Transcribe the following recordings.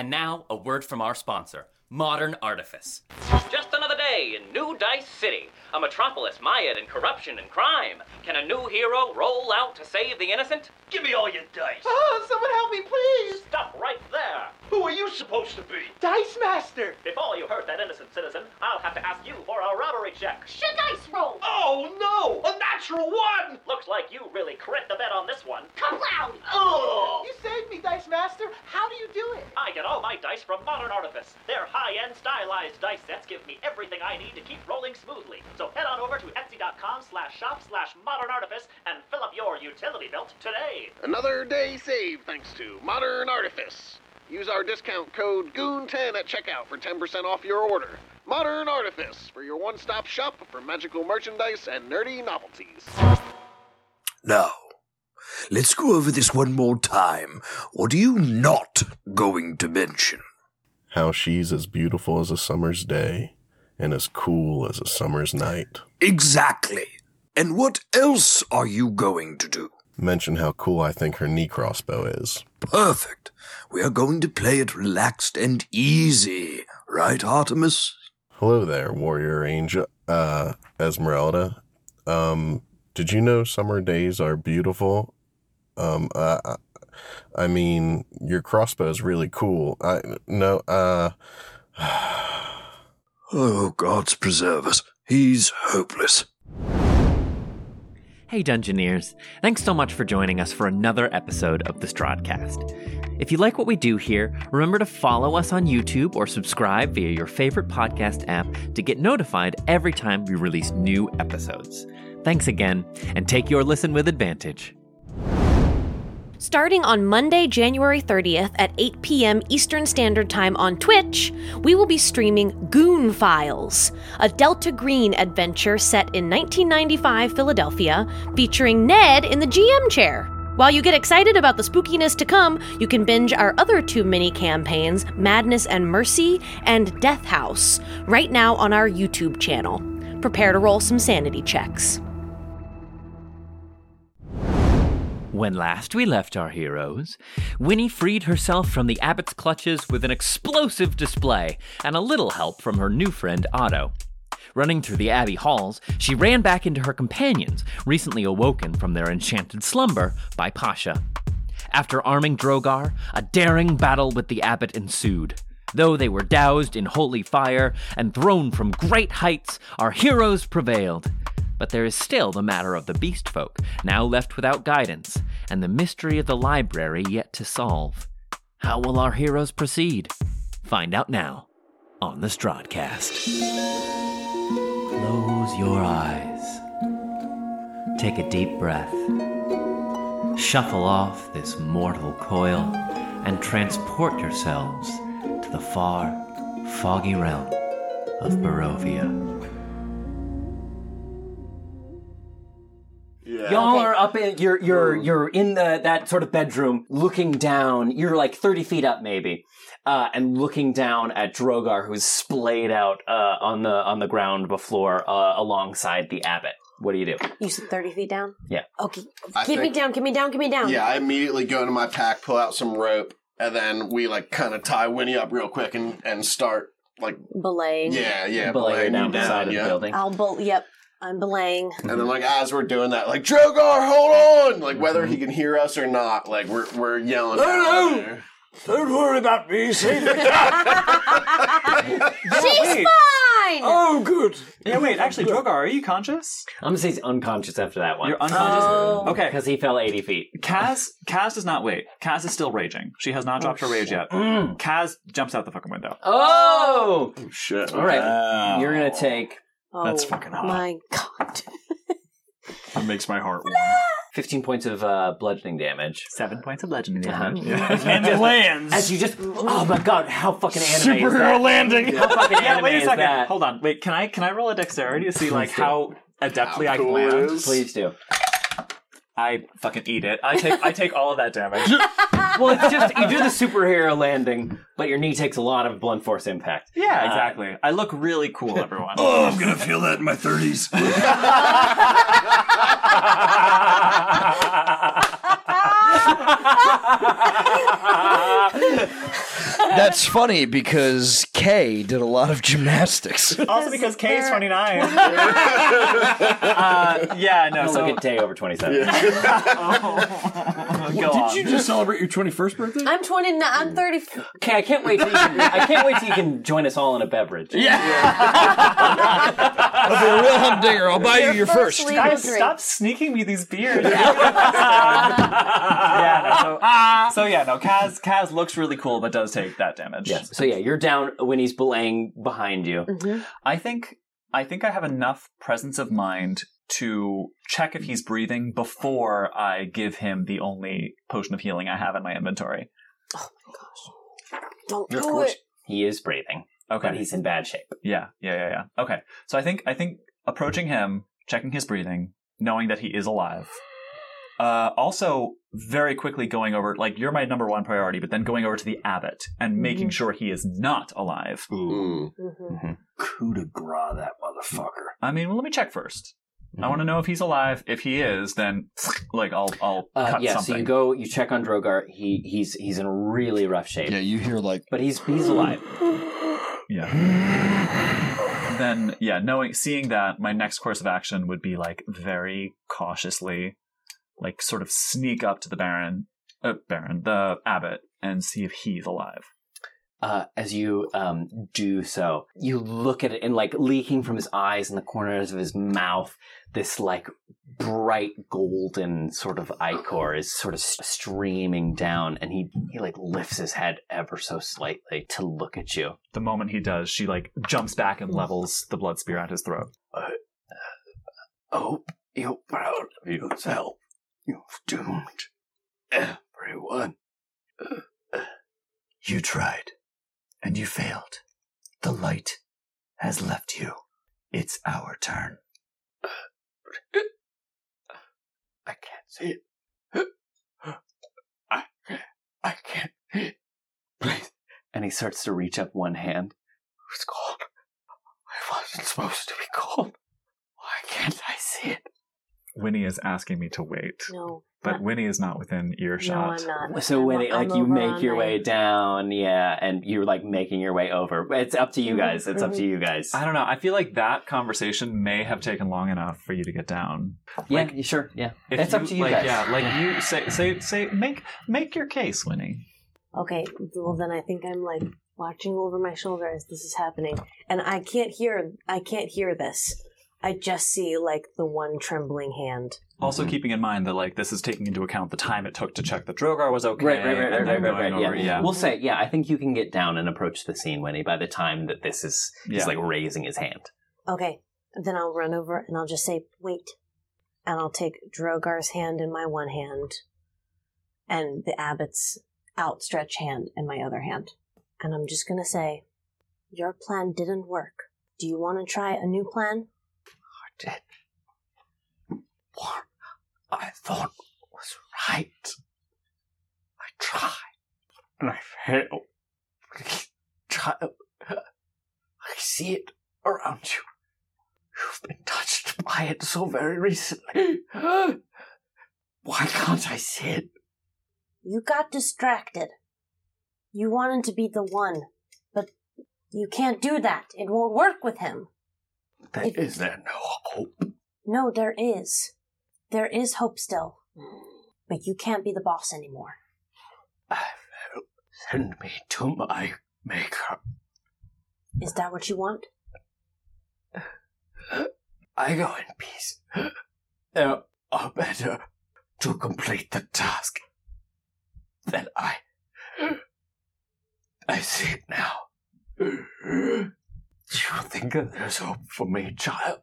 And now, a word from our sponsor, Modern Artifice. Just another day in New Dice City, a metropolis mired in corruption and crime. Can a new hero roll out to save the innocent? Give me all your dice. Oh, someone help me, please! Stop right there. Who are you supposed to be? Dice Master! Before you hurt that innocent citizen, I'll have to ask you for a robbery check. Should dice roll? Oh no! A natural one! Looks like you really crit the bet on this one. Come Kablow! Oh. You saved me, Dice Master! How do you do it? I get all my dice from Modern Artifice. Their high-end stylized dice sets give me everything I need to keep rolling smoothly. So head on over to etsy.com slash shop slash modern artifice and fill up your utility belt today. Another day saved thanks to Modern Artifice. Use our discount code GOON10 at checkout for 10% off your order. Modern Artifice for your one stop shop for magical merchandise and nerdy novelties. Now, let's go over this one more time. What are you not going to mention? How she's as beautiful as a summer's day and as cool as a summer's night. Exactly. And what else are you going to do? Mention how cool I think her knee crossbow is. Perfect. We are going to play it relaxed and easy. Right, Artemis? Hello there, warrior angel, uh, Esmeralda. Um, did you know summer days are beautiful? Um, uh, I mean, your crossbow is really cool. I, no, uh, Oh, gods preserve us. He's hopeless. Hey, Dungeoneers. Thanks so much for joining us for another episode of the Strahdcast. If you like what we do here, remember to follow us on YouTube or subscribe via your favorite podcast app to get notified every time we release new episodes. Thanks again, and take your listen with advantage. Starting on Monday, January 30th at 8 p.m. Eastern Standard Time on Twitch, we will be streaming Goon Files, a Delta Green adventure set in 1995 Philadelphia, featuring Ned in the GM chair. While you get excited about the spookiness to come, you can binge our other two mini campaigns, Madness and Mercy and Death House, right now on our YouTube channel. Prepare to roll some sanity checks. When last we left our heroes, Winnie freed herself from the abbot's clutches with an explosive display and a little help from her new friend Otto. Running through the abbey halls, she ran back into her companions, recently awoken from their enchanted slumber by Pasha. After arming Drogar, a daring battle with the abbot ensued. Though they were doused in holy fire and thrown from great heights, our heroes prevailed. But there is still the matter of the beast folk, now left without guidance, and the mystery of the library yet to solve. How will our heroes proceed? Find out now on the Strahdcast. Close your eyes. Take a deep breath. Shuffle off this mortal coil and transport yourselves to the far, foggy realm of Barovia. Y'all are up in you're you're you're in the that sort of bedroom looking down. You're like 30 feet up maybe. Uh, and looking down at Drogar who's splayed out uh, on the on the ground before uh, alongside the abbot. What do you do? You said 30 feet down? Yeah. Okay. I Keep me think- down, keep me down, keep me down. Yeah, I immediately go into my pack, pull out some rope, and then we like kind of tie Winnie up real quick and and start like Belaying. yeah yeah Belay her belaying down you the side of the yeah. building. I'll bel yep. I'm belaying. And then like as we're doing that, like Drogar, hold on! Like whether Mm-hmm. he can hear us or not, like we're we're yelling. No, down no. there. Don't worry about me. Save it. She's wait. fine! oh, good. Yeah, wait, actually, Drogar, are you conscious? I'm gonna say he's unconscious after that one. You're unconscious? Oh. Okay. because he fell 80 feet. Kaz, Kaz does not wait. Kaz is still raging. She has not dropped her rage yet. Kaz jumps out the fucking window. Oh! Shit. All right. You're gonna take Oh, That's fucking hot. My God. That makes my heart warm. 15 points of uh, bludgeoning damage. Seven points of legendary Uh-huh. damage. And it lands. As you just, oh my god, how fucking anime is Superhero that? landing. How fucking yeah, anime wait a is second. that? Hold on. Wait, can I can I roll a dexterity to see like how adeptly How I can land? Please do. I fucking eat it. I take I take all of that damage. Well, it's just you do the superhero landing, but your knee takes a lot of blunt force impact. Yeah, uh, exactly. I look really cool, everyone. Oh, I'm gonna feel that in my thirties. That's funny because Kay did a lot of gymnastics. Also because K is 29. uh, yeah, no, so look at day over 27. go Did on. you just celebrate your 21st birthday? I'm 29. I'm 30. Okay, I can't wait till you can, I can't wait till you can join us all in a beverage. Yeah. I'll be a real humdinger. I'll buy you your first. legal Guys, drink. stop sneaking me these beers. yeah, no, so, so yeah, no, Kaz, Kaz looks really cool, but does take that damage. Yes. So yeah, you're down when he's belaying behind you. Mhm. I think I think I have enough presence of mind to check if he's breathing before I give him the only potion of healing I have in my inventory. Oh my gosh. Don't do course. it. He is breathing, Okay. but he's in bad shape. Yeah, yeah, yeah, yeah. Okay. So I think I think approaching him, checking his breathing, knowing that he is alive. Uh, also, very quickly going over, like, you're my number one priority, but then going over to the abbot and making sure he is not alive. Mm. Mhm. Coup de grace, that motherfucker. I mean, well, let me check 1st I want to know if he's alive. If he is, then, like, I'll, I'll Uh, cut yeah. something. So you go, you check on Drogar. He he's he's in really rough shape, Yeah, you hear like. but he's he's alive. Yeah. then yeah, knowing seeing that, my next course of action would be like very cautiously, like sort of sneak up to the Baron, uh, Baron, the abbot, and see if he's alive. Uh, as you um, do so, you look at it, and like leaking from his eyes and the corners of his mouth, this like bright golden sort of ichor is sort of s- streaming down, and he he like lifts his head ever so slightly to look at you. The moment he does, she like jumps back and levels the blood spear at his throat. hope you're proud of yourself. You've doomed everyone. You tried, and you failed. The light has left you. It's our turn. I can't see it. I can't. I can't see it. Please. And he starts to reach up one hand. It's cold. I wasn't supposed to be cold. Why can't I see it? Winnie is asking me to wait, No. but not- Winnie is not within earshot. no, earshot. I'm not. So I'm- when it, like I'm you make your my- way down, yeah, and you're like making your way over. It's up to you mm-hmm, guys. It's up to mm-hmm. you guys. I don't know. I feel like that conversation may have taken long enough for you to get down. Yeah, Like, sure. Yeah, If it's up to you like, guys. Yeah, like you say, say, say, make make your case, Winnie. Okay, well then I think I'm like watching over my shoulder as this is happening, and I can't hear. I can't hear this. I just see like the one trembling hand. Also, mm-hmm. keeping in mind that like this is taking into account the time it took to check that Drogar was okay, Right, right, right, right, and right, then right, going right. over. Yeah. Yeah, we'll say, yeah. I think you can get down and approach the scene, Winnie, by the time that this is he's Yeah. like raising his hand. Okay, then I'll run over and I'll just say, "Wait," and I'll take Drogar's hand in my one hand, and the abbot's outstretched hand in my other hand, and I'm just gonna say, "Your plan didn't work. Do you want to try a new plan?" Did. What I thought was right. I tried. And I failed. Child, I see it around you. You've been touched by it so very recently. Why can't I see it? You got distracted. You wanted to be the one, but you can't do that. It won't work with him. Then It- is there no hope? No, there is. There is hope still. But you can't be the boss anymore. I failed. Send me to my maker. Is that what you want? I go in peace. There are better to complete the task than I. I see it now. Do you think that there's hope for me, child?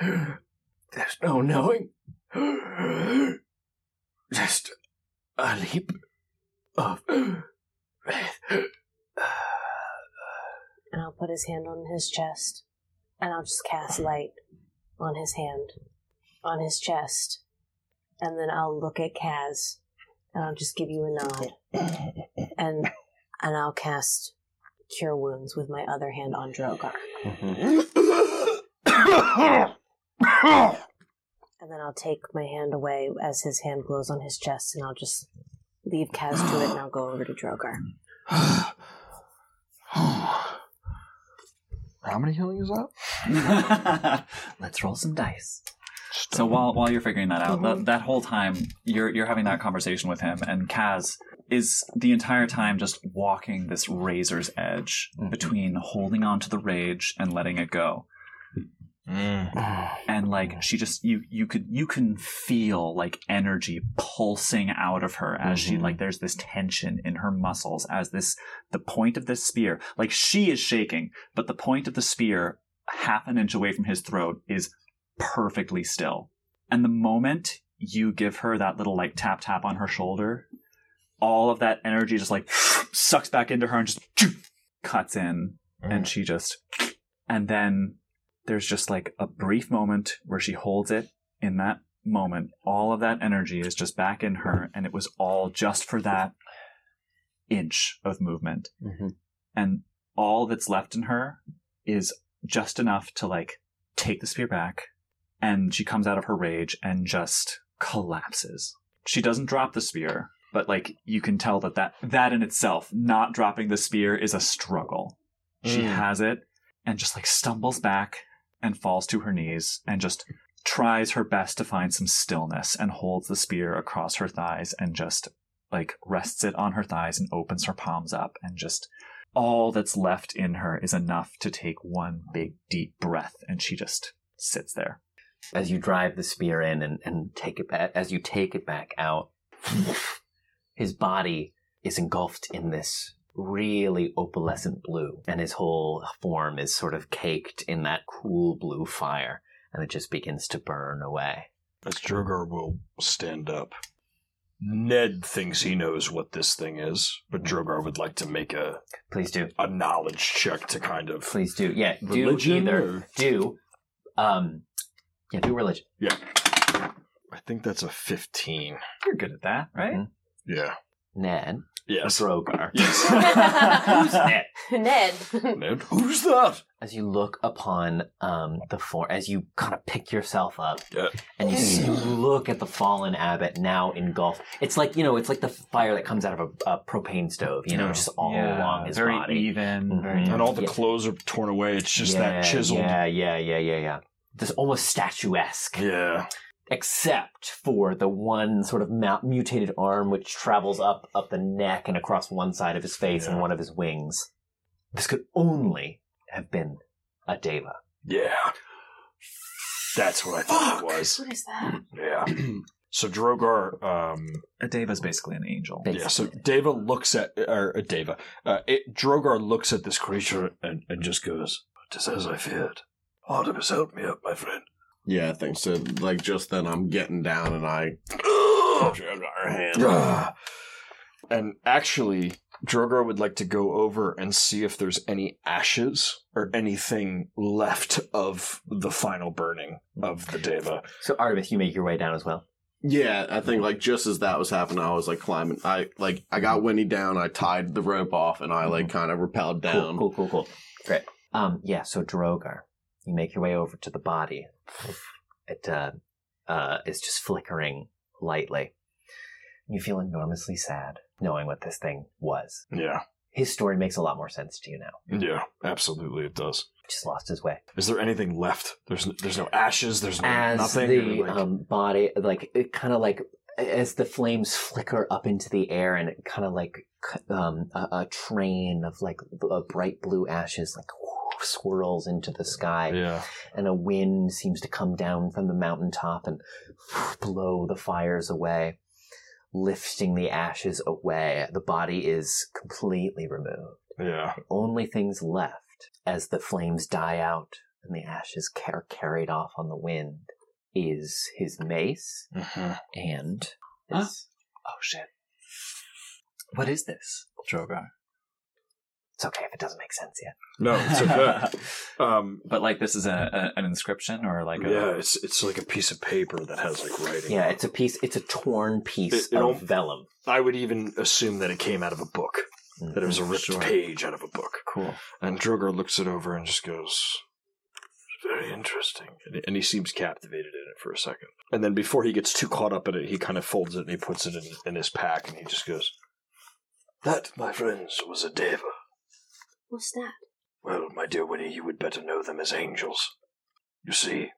There's no knowing. Just a leap of faith. And I'll put his hand on his chest. And I'll just cast light on his hand, on his chest. And then I'll look at Kaz. And I'll just give you a nod. And and I'll cast cure wounds with my other hand on Drogar. Mm-hmm. and then I'll take my hand away as his hand glows on his chest, and I'll just leave Kaz to it, and I'll go over to Drogar. How many healing is that? Let's roll some dice. So while while you're figuring that out, that, mm-hmm. that whole time you're you're having that conversation with him, and Kaz is the entire time just walking this razor's edge mm-hmm. between holding on to the rage and letting it go. Mm. And like she just you you could you can feel like energy pulsing out of her as she mm-hmm. like there's this tension in her muscles as this the point of this spear like she is shaking but the point of the spear half an inch away from his throat is perfectly still. And the moment you give her that little like tap tap on her shoulder, all of that energy just like sucks back into her and just cuts in. And mm. she just and then there's just like a brief moment where she holds it. In that moment all of that energy is just back in her and it was all just for that inch of movement. Mm-hmm. And all that's left in her is just enough to like take the spear back and she comes out of her rage and just collapses. She doesn't drop the spear but like you can tell that that, that in itself not dropping the spear is a struggle. She Mm. has it and just like stumbles back and falls to her knees and just tries her best to find some stillness and holds the spear across her thighs and just like rests it on her thighs and opens her palms up and just all that's left in her is enough to take one big deep breath and she just sits there as you drive the spear in and, and take it back as you take it back out his body is engulfed in this really opalescent blue and his whole form is sort of caked in that cool blue fire and it just begins to burn away. As Drogar will stand up. Ned thinks he knows what this thing is, but Drogar would like to make a please do. a knowledge check to kind of please do. Yeah do either. Or- do um yeah do religion yeah. I think that's a fifteen. you're good at that right Yeah. ned Yes. Drogar. Who's Ned? Ned. Ned, who's that? As you look upon um, the form, as you kind of pick yourself up, Yeah. and you, you look at the fallen abbot now engulfed. It's like you know, it's like the fire that comes out of a, a propane stove. You know, Yeah. just all Yeah, along his very body. even Mhm. very And all the Yeah. clothes are torn away. It's just yeah, that chiseled. Yeah, yeah, yeah, yeah, yeah. This almost statuesque. Yeah. Except for the one sort of ma- mutated arm which travels up up the neck and across one side of his face and one of his wings. This could only have been a deva. Yeah. That's what I thought it was. What is that? Yeah. so Drogar, um, a deva's basically an angel yeah. So Deva looks at, or uh, Deva, uh, it, Drogar looks at this creature and, and just goes, "Tis as I feared. Artemis, help me up, my friend." Yeah, I think so. Like just then, I'm getting down and I our hand. Ah. And actually, Drogar would like to go over and see if there's any ashes or anything left of the final burning of the Deva. So Artemis, you make your way down as well. Yeah, I think like just as that was happening, I was like climbing. I like I got Winnie down. I tied the rope off, and I like kind of rappelled down. Cool, cool, cool, cool. Great. Um, yeah. So Drogar, you make your way over to the body. It uh, uh, is just flickering lightly. You feel enormously sad knowing what this thing was. Yeah. His story makes a lot more sense to you now. Yeah, absolutely, it does. Just lost his way. Is there anything left? There's there's no ashes. There's no as nothing. the Like- um, body like it kind of like as the flames flicker up into the air and it kind of like um, a, a train of like b- uh, bright blue ashes like swirls into the sky yeah. and a wind seems to come down from the mountaintop and blow the fires away lifting the ashes away the body is completely removed Yeah. the only things left as the flames die out and the ashes are carried off on the wind is his mace Mhm. and Huh? oh shit what is this drogar it's okay if it doesn't make sense yet No, it's okay. um, but like this is a, a an inscription or like a yeah, it's it's like a piece of paper that has like writing. yeah it's a piece it's a torn piece It- it of al- vellum I would even assume that it came out of a book. That it was a ripped Sure. page out of a book. cool And Drogar looks it over and just goes, "Very interesting," and, and he seems captivated in it for a second. And then before he gets too caught up in it, he kind of folds it and he puts it in, in his pack, and he just goes, "That, my friends, was a deva." What's that? Well, my dear Winnie, you would better know them as angels. You see,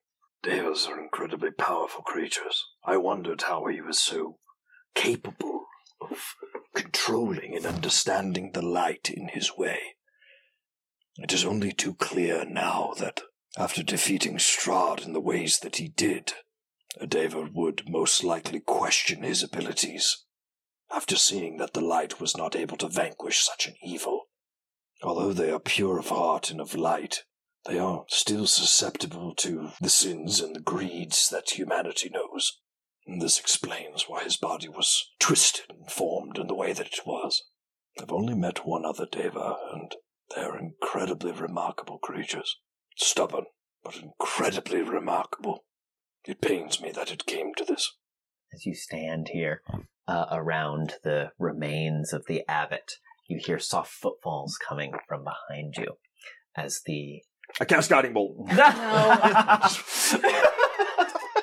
devas are incredibly powerful creatures. I wondered how he was so capable of controlling and understanding the light in his way. It is only too clear now that after defeating Strahd in the ways that he did, a deva would most likely question his abilities. After seeing that the light was not able to vanquish such an evil, although they are pure of heart and of light, they are still susceptible to the sins and the greeds that humanity knows. And this explains why his body was twisted and formed in the way that it was. I've only met one other Deva, and they are incredibly remarkable creatures. Stubborn, but incredibly remarkable. It pains me that it came to this. As you stand here uh, around the remains of the abbot, you hear soft footfalls coming from behind you as the I cast guiding bolt.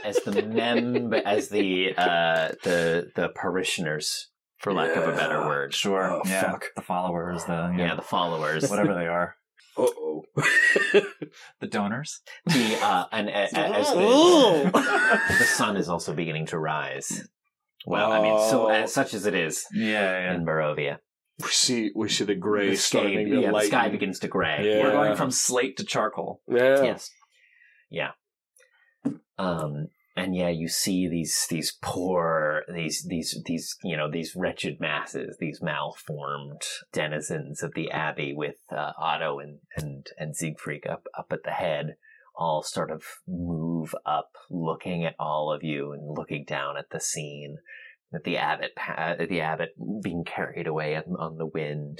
as the mem as the uh, the the parishioners, for lack of a better word. Sure. Oh, yeah. fuck. The followers, the Yeah, the followers. whatever they are. Uh oh. The donors. The uh, and a- a- as the, the sun is also beginning to rise. Well, I mean, so Oh. as such as it is Yeah, yeah. in Barovia, We see we see the gray the sky, starting to yeah, the sky begins to gray. Yeah. We're going from slate to charcoal. Yeah. Yes. Yeah. Um and yeah, you see these these poor these these these you know these wretched masses, these malformed denizens of the abbey with uh, Otto and and and Siegfried up up at the head, all sort of move up, looking at all of you and looking down at the scene. The abbot, pa- the abbot being carried away on, on the wind,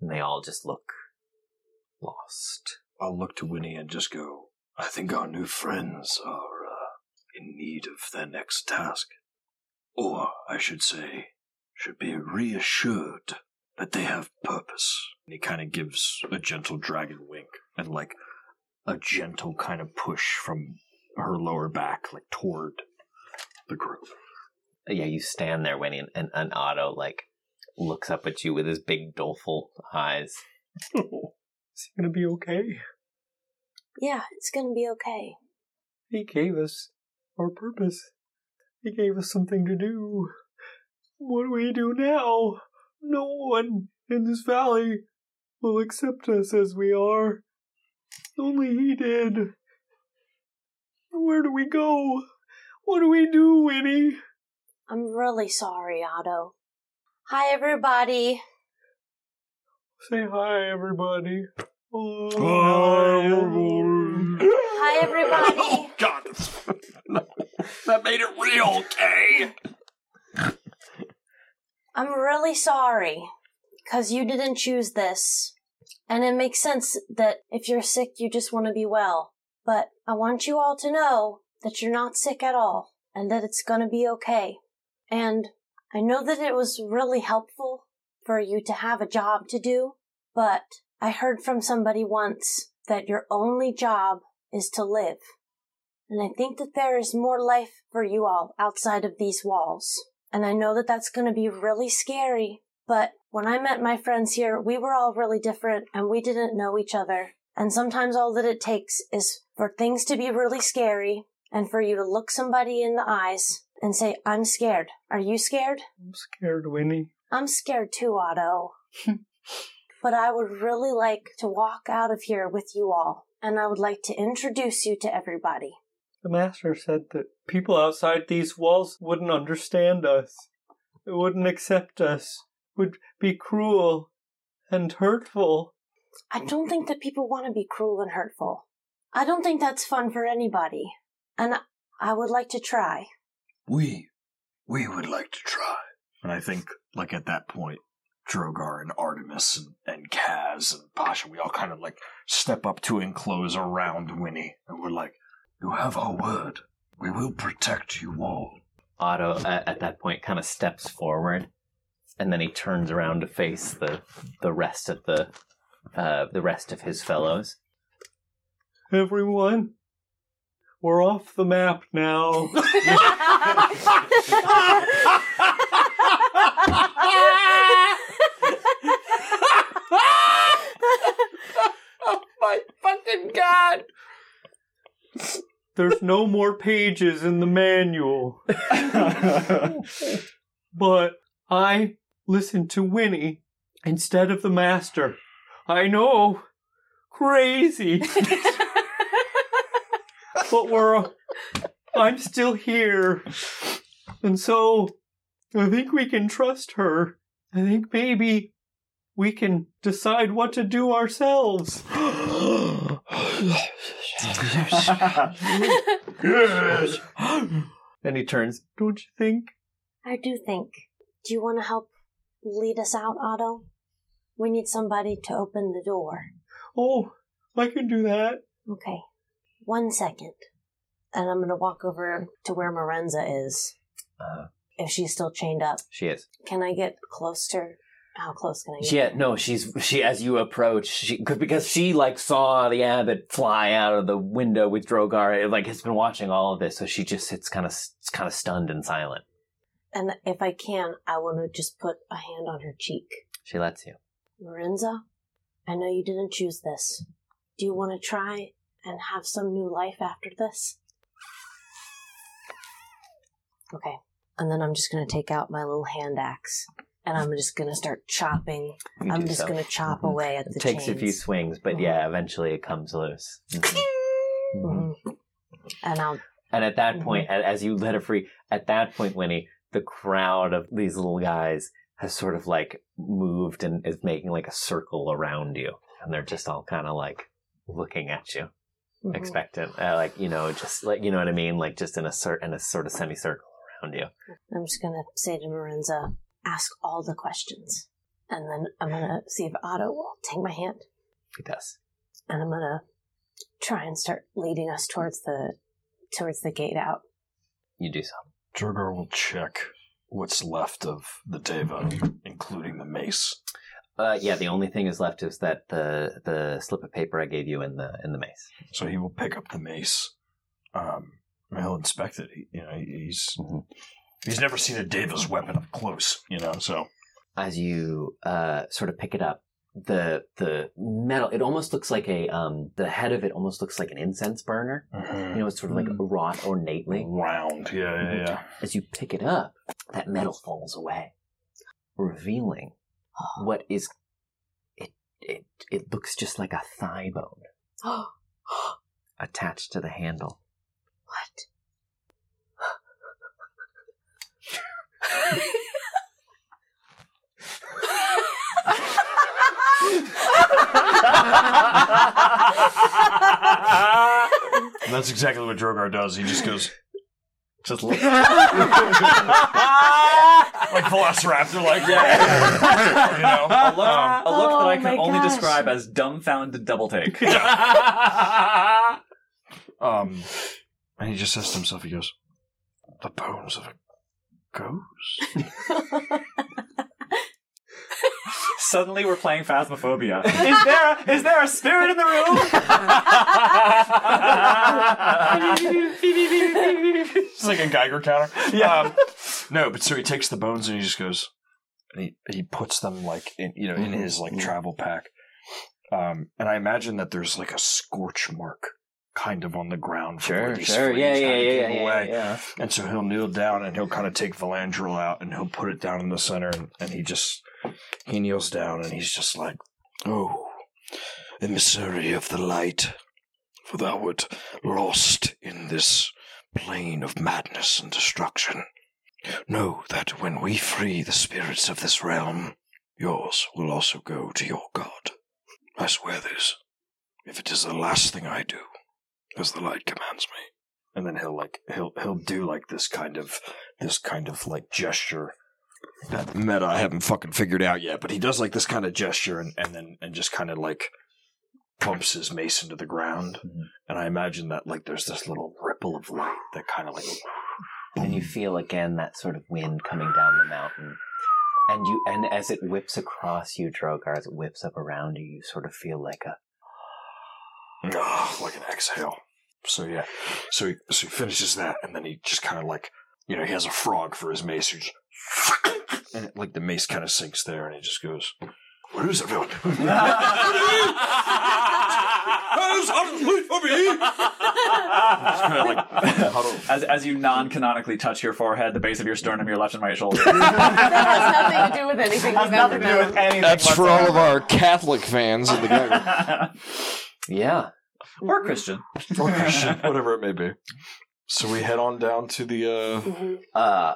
and they all just look lost. I'll look to Winnie and just go, I think our new friends are uh, in need of their next task. Or, I should say, should be reassured that they have purpose. And he kind of gives a gentle dragon wink and like a gentle kind of push from her lower back, like toward the group. Yeah, you stand there, Winnie, and, and, and Otto like looks up at you with his big doleful eyes. Is he gonna be okay? Yeah, it's gonna be okay. He gave us our purpose. He gave us something to do. What do we do now? No one in this valley will accept us as we are. Only he did. Where do we go? What do we do, Winnie? I'm really sorry, Otto. Hi, everybody. Say hi, everybody. Oh, Hi, everybody. Oh God, that made it real, Kay. I'm really sorry because you didn't choose this. And it makes sense that if you're sick, you just want to be well. But I want you all to know that you're not sick at all and that it's going to be okay. And I know that it was really helpful for you to have a job to do, but I heard from somebody once that your only job is to live. And I think that there is more life for you all outside of these walls. And I know that that's going to be really scary. But when I met my friends here, we were all really different and we didn't know each other. And sometimes all that it takes is for things to be really scary and for you to look somebody in the eyes and say, I'm scared. Are you scared? I'm scared, Winnie. I'm scared too, Otto. but I would really like to walk out of here with you all. And I would like to introduce you to everybody. The master said that people outside these walls wouldn't understand us, wouldn't accept us, would be cruel and hurtful. I don't think that people want to be cruel and hurtful. I don't think that's fun for anybody. And I- I would like to try. We, we would like to try. And I think, like at that point, Drogar and Artemis and, and Kaz and Pasha, we all kind of like step up to enclose around Winnie, and we're like, You have our word. We will protect you all. Otto at, at that point kind of steps forward, and then he turns around to face the the rest of the uh, the rest of his fellows. everyone, we're off the map now. Oh my fucking god. There's no more pages in the manual. but I listened to Winnie instead of the master. I know. Crazy. but we're. I'm still here. And so I think we can trust her. I think maybe we can decide what to do ourselves. yes. And he turns, Don't you think? I do think. Do you want to help lead us out, Otto? We need somebody to open the door. Oh, I can do that. Okay. One second. And I'm going to walk over to where Morenza is. Uh, If she's still chained up, she is. can I get close to her? How close can I get? Yeah, no, she's she as you approach, she cause, because she like saw the abbot fly out of the window with Drogar, like has been watching all of this, so she just sits kind of kind of stunned and silent. And if I can, I want to just put a hand on her cheek. She lets you. Lorenza, I know you didn't choose this. Do you want to try and have some new life after this? Okay. And then I'm just going to take out my little hand axe. And I'm just going to start chopping. You I'm just so. going to chop away at the It takes a few swings, but Mhm. yeah, eventually it comes loose. Mhm. And I'll. And at that Mhm. point, as you let her free, at that point, Winnie, the crowd of these little guys has sort of like moved and is making like a circle around you, and they're just all kind of like looking at you, Mhm. expectant, uh, like you know, just like you know what I mean, like just in a cer- in a sort of semicircle around you. I'm just going to say to Lorenza, ask all the questions. And then I'm going to see if Otto will take my hand. He does. and I'm gonna try and start leading us towards the towards the gate out. You do so. Drogar will check what's left of the Deva, including the mace. Uh, yeah, the only thing is left is that the the slip of paper I gave you in the in the mace. So he will pick up the mace. Um, and he'll inspect it. He, you know, he's he's never seen a Deva's weapon up close. You know, so as you uh, sort of pick it up, the the metal it almost looks like a um the head of it almost looks like an incense burner. You know, it's sort of like wrought ornately. round. Yeah, yeah, yeah. As you pick it up, that metal falls away, revealing what is it it it looks just like a thigh bone attached to the handle. What? That's exactly what Drogar does. He just goes, just look. like Velociraptor, like Yeah. you know, a look, um, a look that I Oh can my only gosh. describe as dumbfounded double take. Um, and he just says to himself, he goes, "The bones of a ghost." Suddenly, we're playing Phasmophobia. is there a, is there a spirit in the room? it's like a Geiger counter. Yeah. Um, no, but so he takes the bones and he just goes, and he he puts them like in you know in his like travel pack. Um, and I imagine that there's like a scorch mark kind of on the ground where Sure, these sure, yeah, yeah, yeah, yeah, away. yeah. And so he'll kneel down and he'll kind of take Valandril out and he'll put it down in the center and, and he just he kneels down and he's just like, Oh, emissary of the light, for thou wert lost in this plane of madness and destruction. Know that when we free the spirits of this realm, yours will also go to your god. I swear this, if it is the last thing I do, as the light commands me. and then he'll like he'll he'll do like this kind of this kind of like gesture that meta I haven't fucking figured out yet, but he does like this kind of gesture and, and then and just kind of like bumps his mace into the ground, mm-hmm. and I imagine that like there's this little ripple of light that kind of like and you feel again that sort of wind coming down the mountain. And you and as it whips across you drogar as it whips up around you you sort of feel like a Ah, like an exhale. So yeah, so he, so he finishes that, and then he just kind of like you know he has a frog for his mace, he just and it, like the mace kind of sinks there, and he just goes, "Where is everyone? Who's on as, as you non-canonically touch your forehead, the base of your sternum, your left and right shoulder. that has nothing to do with anything we've ever done. anything That's for all of our Catholic fans of the gang. Yeah. or Christian. or Christian, whatever it may be. So we head on down to the. uh Mm-hmm. Uh,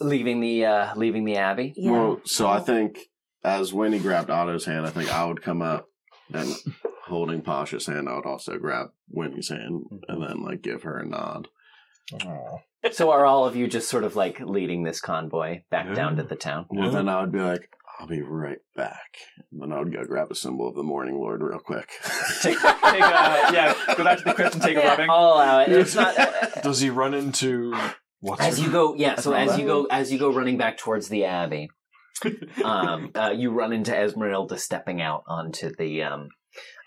leaving the uh, leaving the abbey. Well, so I think as Winnie grabbed Otto's hand, I think I would come up and holding Pasha's hand, I would also grab Winnie's hand and then like give her a nod. So are all of you just sort of like leading this convoy back down to the town? And then I would be like, I'll be right back. And then I would go grab a symbol of the Morning Lord real quick. take, take a, yeah, go back to the crypt and take a rubbing. I'll allow it. It's not, Does he run into what's as you go, yeah. So as you go, as you go running back towards the abbey, um, uh, you run into Esmeralda stepping out onto the, um,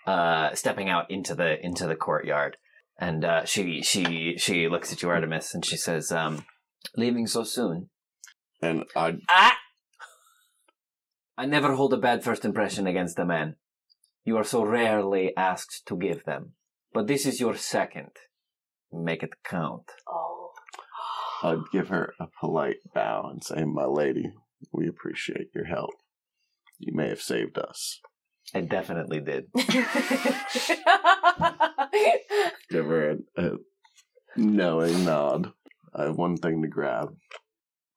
uh, stepping out into the into the courtyard, and uh, she she she looks at you, Artemis, and she says, um, "Leaving so soon." And I Ah! I never hold a bad first impression against a man. You are so rarely asked to give them, but this is your second. Make it count. Oh. I'd give her a polite bow and say, My lady, we appreciate your help. You may have saved us. I definitely did. Give her a, a knowing nod. I have one thing to grab,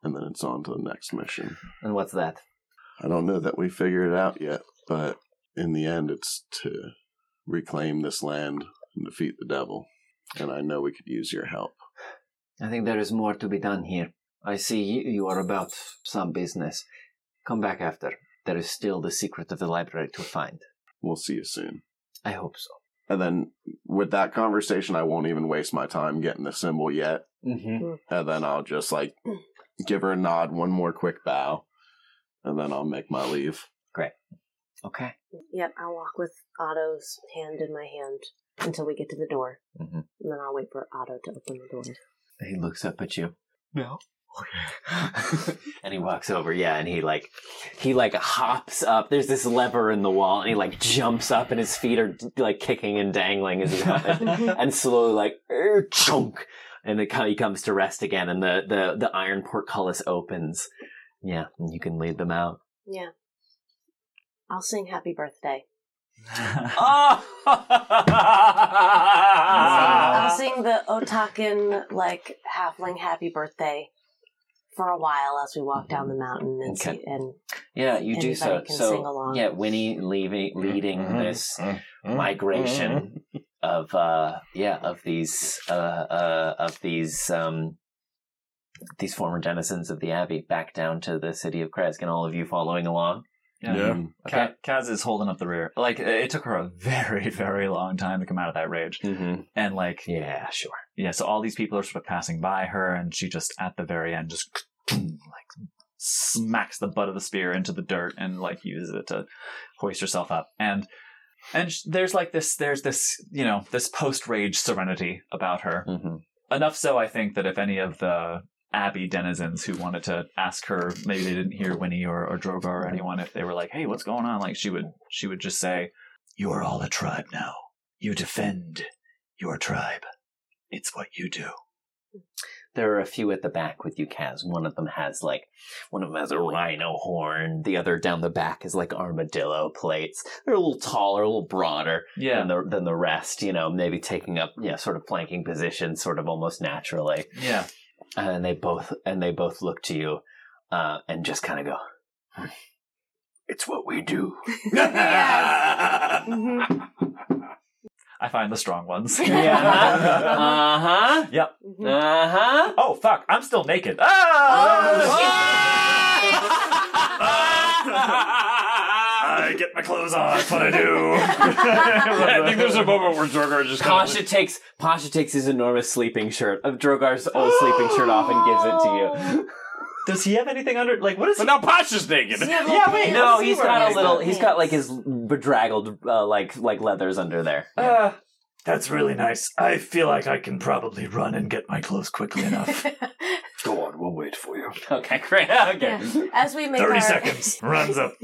and then it's on to the next mission. And what's that? I don't know that we figured it out yet, but in the end, it's to reclaim this land and defeat the devil. And I know we could use your help. I think there is more to be done here. I see you, you are about some business. Come back after. There is still the secret of the library to find. We'll see you soon. I hope so. And then with that conversation, I won't even waste my time getting the symbol yet. Mm-hmm. And then I'll just like give her a nod, one more quick bow, and then I'll make my leave. Great. Okay. Yep, I'll walk with Otto's hand in my hand until we get to the door. Mm-hmm. And then I'll wait for Otto to open the door. He looks up at you. No. and he walks over, yeah, and he like he like hops up. There's this lever in the wall, and he like jumps up, and his feet are like kicking and dangling as he's up, and slowly like er, chunk, and it, he comes to rest again, and the the the iron portcullis opens. Yeah, and you can lead them out. Yeah. I'll sing happy birthday. I'll sing the Otakan like halfling happy birthday for a while as we walk down the mountain and Okay. see and Yeah, you do so. Can so sing along. yeah, Winnie leaving, leading Mm-hmm. this migration of uh yeah of these uh uh of these um these former denizens of the abbey back down to the city of Krezk, and all of you following along. Yeah. Okay. Kaz is holding up the rear. Like it took her a very, very long time to come out of that rage, mm-hmm. and like yeah, sure, yeah. So all these people are sort of passing by her, and she just at the very end just like smacks the butt of the spear into the dirt and like uses it to hoist herself up. And and there's like this, there's this, you know, this post rage serenity about her. Mm-hmm. Enough so, I think that if any of the Abbey denizens who wanted to ask her, maybe they didn't hear Winnie or, or Droga or anyone, if they were like, "Hey, what's going on?" Like she would, she would just say, "You are all a tribe now. You defend your tribe. It's what you do." There are a few at the back with you, Kaz. One of them has like, one of them has a rhino horn. The other down the back is like armadillo plates. They're a little taller, a little broader Yeah. than the than the rest. You know, maybe taking up, yeah, sort of flanking positions, sort of almost naturally. Yeah. And they both and they both look to you, uh, and just kind of go, "Hmm, "It's what we do." I find the strong ones. Yeah. Uh huh. Yep. Uh huh. Oh fuck! I'm still naked. Ah! I get my clothes on. That's what I do. I think there's a moment where Drogar just kind Pasha takes Pasha takes his enormous sleeping shirt of Drogar's old sleeping shirt off and gives it to you. Does he have anything under? Like, what is? But now Pasha's naked. Yeah, wait. No, let's see he's where got a little. He's got like his bedraggled uh, like like leathers under there. Uh, that's really nice. I feel like I can probably run and get my clothes quickly enough. Go on, we'll wait for you. Okay, great. Okay. Yeah. As we make Thirty our seconds. Runs up.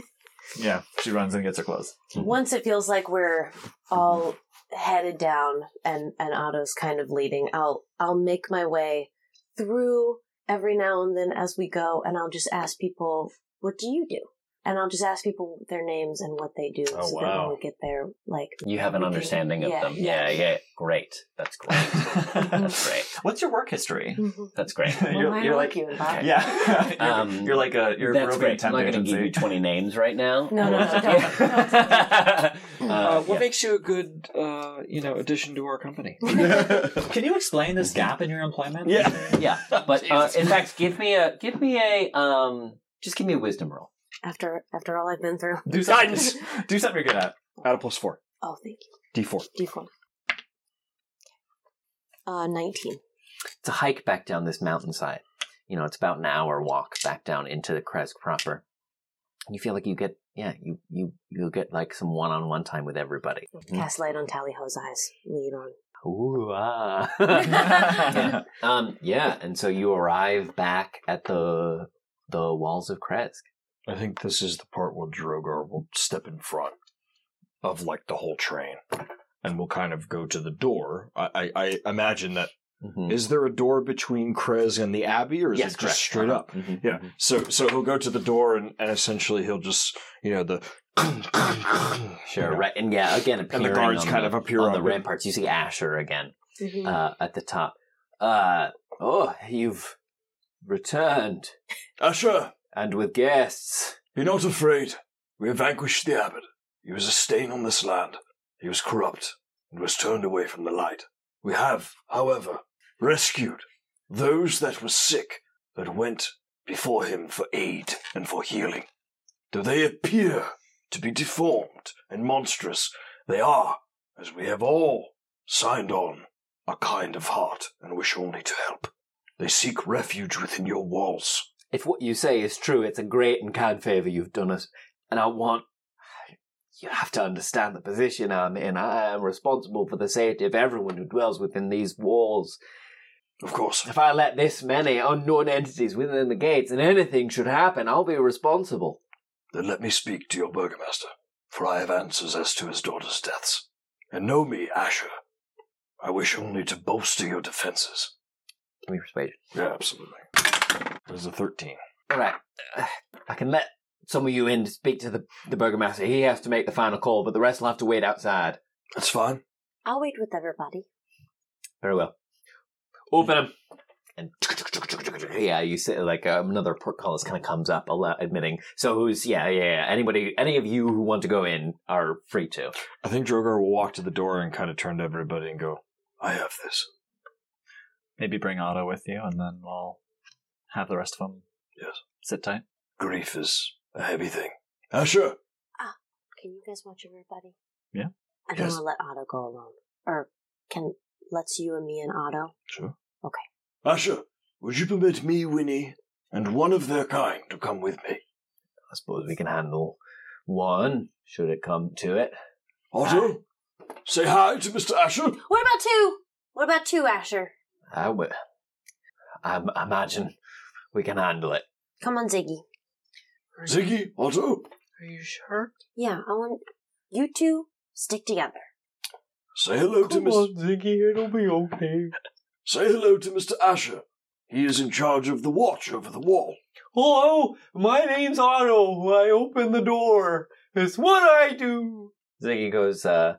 Yeah, she runs and gets her clothes. Once it feels like we're all headed down and and Otto's kind of leading, I'll I'll make my way through every now and then as we go, and I'll just ask people, "What do you do?" And I'll just ask people their names and what they do, Oh, so that wow. when we get there, like You have an we can- understanding of yeah, them. Yeah, yeah. Great. That's great. That's great. What's your work history? That's great. you're, I you're like like you, Bob. yeah. you're, Um, you're like a you're a That's roving great. I'm not going to give you 20 names right now. No, no, no, don't. Uh, Uh, what yeah. makes you a good, uh, you know, addition to our company? Can you explain this gap in your employment? Yeah. yeah, but uh, in fact, give me a give me a um, just give me a wisdom roll. After after all I've been through. Do something. Do something you're good at. Out of plus four. Oh, thank you. D four. D four. Uh, nineteen. It's a hike back down this mountainside. You know, it's about an hour walk back down into the Krezk proper. And you feel like you get, yeah, you you you get like some one-on-one time with everybody. Cast light on Tallyho's eyes. Lead on. Ooh, ah. yeah. Um, yeah, and so you arrive back at the the walls of Krezk. I think this is the part where Drogar will step in front of like the whole train, and we'll kind of go to the door. I, I, I imagine that. Is there a door between Krezk and the Abbey, or is Yes, it just correct. straight Uh-huh. up? Mhm, Yeah. So so he'll go to the door, and, and essentially he'll just you know the Sure, right, and yeah, again, And the guards on kind the, of appear on on the ramparts. You see Asher again Mm-hmm. uh, at the top. Uh, oh, you've returned, Asher, and with guests. be not afraid. We have vanquished the abbot. He was a stain on this land. He was corrupt and was turned away from the light. We have, however, rescued those that were sick that went before him for aid and for healing. Though they appear to be deformed and monstrous, they are, as we have all signed on, a kind of heart and wish only to help. They seek refuge within your walls. If what you say is true, it's a great and kind favor you've done us, and I want. You have to understand the position I'm in. I am responsible for the safety of everyone who dwells within these walls. Of course. If I let this many unknown entities within the gates and anything should happen, I'll be responsible. Then let me speak to your burgomaster, for I have answers as to his daughter's deaths. And know me, Asher. I wish only to bolster your defenses. Can we persuade Yeah, absolutely. There's a thirteen. All right. I can let some of you in to speak to the, the burgomaster. He has to make the final call, but the rest will have to wait outside. That's fine. I'll wait with everybody. Very well. Open him. And yeah, you say like um, another portcullis kind of comes up, admitting. So who's yeah, yeah, yeah. Anybody, any of you who want to go in are free to. I think Drogar will walk to the door and kind of turn to everybody and go, I have this. Maybe bring Otto with you, and then we'll have the rest of them. Yes. Sit tight. Grief is a heavy thing. Asher! Ah, can you guys watch everybody? Yeah. I don't Yes. want to let Otto go alone. Or can let's you and me and Otto. Sure. Okay. Asher, would you permit me, Winnie, and one of their kind to come with me? I suppose we can handle one, should it come to it. Otto, uh, say hi to Mr. Asher. What about two? What about two, Asher? I would. I m- imagine we can handle it. Come on, Ziggy. Ziggy, Otto, Are you sure? Yeah, I want you two stick together. say hello to Come Mr. on, Ziggy, it'll be okay. Say hello to Mr. Asher. He is in charge of the watch over the wall. Hello, my name's Otto. I open the door. It's what I do. Ziggy goes, uh,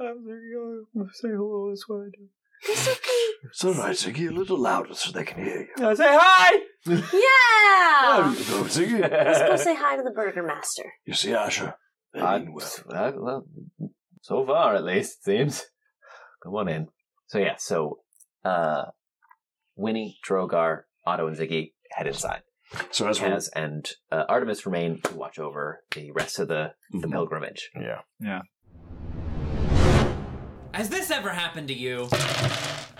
I'm Ziggy. I say hello. That's what I do. It's all right, Ziggy. A little louder so they can hear you. I say hi. Yeah! There you go, Ziggy. Let's go say hi to the Burgermaster. You see, Asher, they I, mean well. uh, well, so far at least, seems. Come on in. So yeah, so uh Winnie, Drogar, Otto, and Ziggy head inside. So as we're- Kaz and uh, Artemis remain to watch over the rest of the, the pilgrimage. Yeah. Yeah. Has this ever happened to you?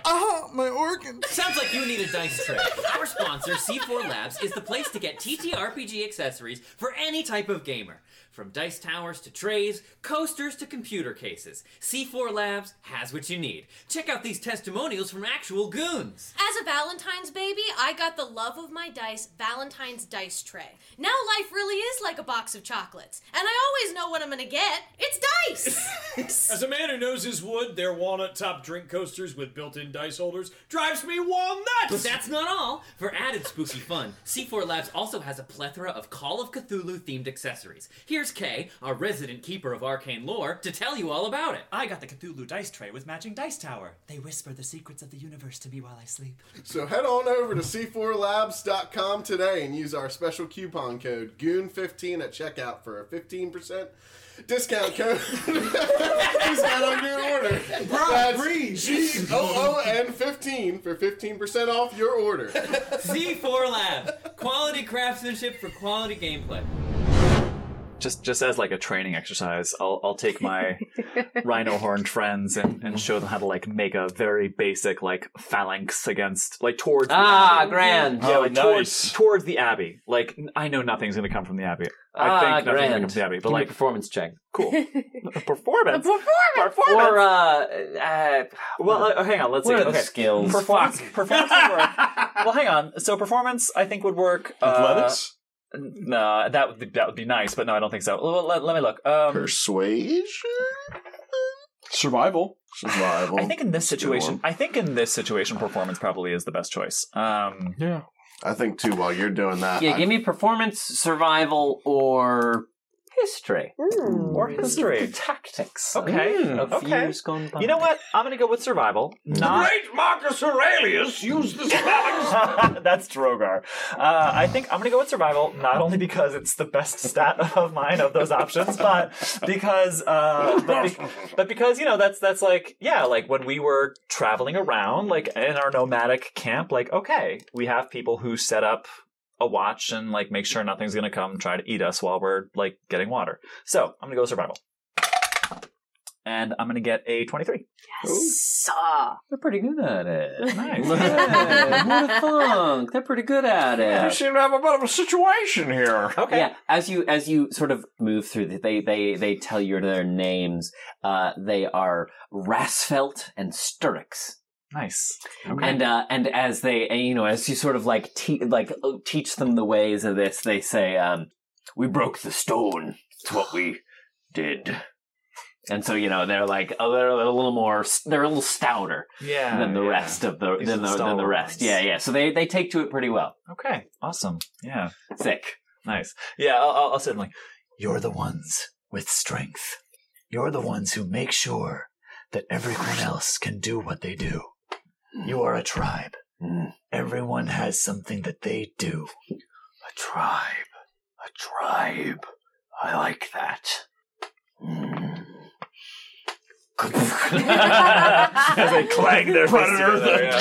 Ah, my organ. Sounds like you need a dice tray. Our sponsor, C4 Labs, is the place to get TTRPG accessories for any type of gamer. From dice towers to trays, coasters to computer cases, C4 Labs has what you need. Check out these testimonials from actual goons. As a Valentine's baby, I got the love of my dice Valentine's dice tray. Now life really is like a box of chocolates, and I always know what I'm gonna get. It's dice. As a man who knows his wood, their walnut top drink coasters with built in dice holders drives me walnuts! But that's not all. For added spooky fun, C4 Labs also has a plethora of Call of Cthulhu themed accessories. Here's Kay, our resident keeper of arcane lore, to tell you all about it. I got the Cthulhu dice tray with matching dice tower. They whisper the secrets of the universe to me while I sleep. So head on over to c4labs.com today and use our special coupon code GOON15 at checkout for a 15% discount code. discount on your order. That's G-O-O-N 15 for 15% off your order. C4 Labs, quality craftsmanship for quality gameplay. Just just as like a training exercise, I'll I'll take my rhino horn friends and, and show them how to like make a very basic like phalanx against like towards the Ah, abbey. grand. Yeah, Oh, like nice. towards towards the abbey. Like I know nothing's gonna come from the abbey. I Ah, think nothing's gonna come from the abbey, but Give me a like performance check. Cool. performance. Performance. Or uh, uh Well, uh, hang on. Let's What see. are the okay. skills? Performance. performance would work. Well, hang on. So performance, I think would work. Uh, Athletics? No, that would be, that would be nice, but no, I don't think so. Well, let, let me look. Um, Persuasion. Survival. Survival. I think in this situation. I think in this situation, performance probably is the best choice. Um, yeah, I think too. While you're doing that, yeah, I- give me performance, survival, or history. or history. Tactics. Okay. Mm, of okay. years gone by. You know what? I'm going to go with survival. Not Great Marcus Aurelius used the spellings. That's Drogar. Uh, I think I'm going to go with survival, not only because it's the best stat of mine of those options, but because, uh, but, be- but because you know that's that's like yeah, like when we were traveling around, like in our nomadic camp, like okay, we have people who set up a watch and like make sure nothing's going to come try to eat us while we're like getting water. So I'm going to go with survival. And I'm going to get a 23. Yes. They're pretty good at it. Nice. Yeah, what a thunk. They're pretty good at it. You seem to have a bit of a situation here. Okay. Yeah, as you as you sort of move through, the, they they they tell you their names. Uh, they are Rasfelt and Sturix. Nice. And uh, and as they you know as you sort of like te- like uh, teach them the ways of this, they say, um, "We broke the stone. It's what we did." And so you know they're like oh, they're a little more they're a little stouter Yeah, than the yeah. rest of the These than the, than the rest. ones. Yeah, yeah. So they they take to it pretty well. Okay. Awesome. Yeah. Sick. Nice. Yeah, I'll, I'll, I'll sit like, you're the ones with strength. You're the ones who make sure that everyone else can do what they do. You are a tribe. Everyone has something that they do. A tribe. A tribe. I like that. As they clang their fists together,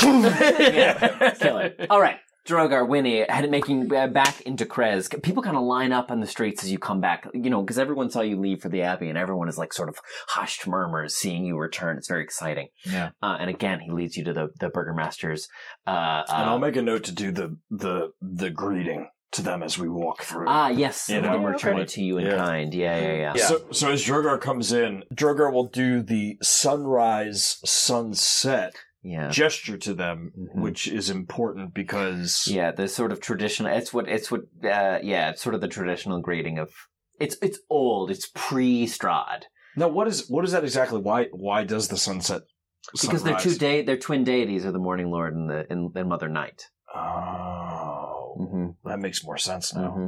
yeah. Killer. All right. Drogar, Winnie, headed making uh, back into Krezk. People kind of line up on the streets as you come back, you know, because everyone saw you leave for the Abbey, and everyone is like sort of hushed murmurs seeing you return. It's very exciting. Yeah. Uh, and again, he leads you to the the Burgermaster's. Uh, and I'll uh, make a note to do the the the greeting to them as we walk through. ah, yes, You you know, return like- it to you in yeah. kind. Yeah, yeah, yeah. So, so as Drogar comes in, Drogar will do the sunrise sunset Yeah. gesture to them, Mhm. which is important because Yeah, the sort of traditional. It's what it's what. Uh, yeah, it's sort of the traditional greeting of. It's it's old. It's pre Strahd. now what is what is that exactly? Why why does the sunset? Because they're two day they're twin deities of the Morning Lord and the and, and Mother Night. Oh, Mm-hmm. that makes more sense now. hmm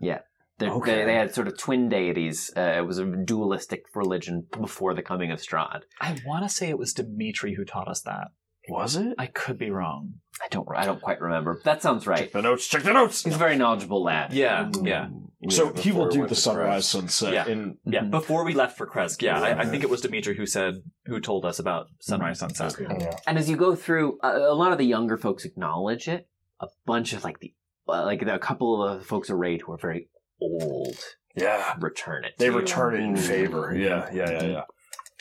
Yeah. They're, Okay. They, they had sort of twin deities. Uh, it was a dualistic religion before the coming of Strahd. I want to say it was Dimitri who taught us that. Was it? I could be wrong. I don't. I don't quite remember. That sounds right. Check the notes. Check the notes. He's a very knowledgeable lad. Yeah, yeah. So Yeah, he will do the sunrise Krezk. sunset. Yeah. In, Yeah, Mhm. before we left for Krezk, yeah, I, I think it was Dimitri who said, who told us about Sunrise Sunset. yeah. And as you go through, uh, a lot of the younger folks acknowledge it. A bunch of like the uh, like a couple of the folks of Raid who are very old yeah, return it. they to you. return it in Mm. favor. Yeah, yeah, yeah, yeah.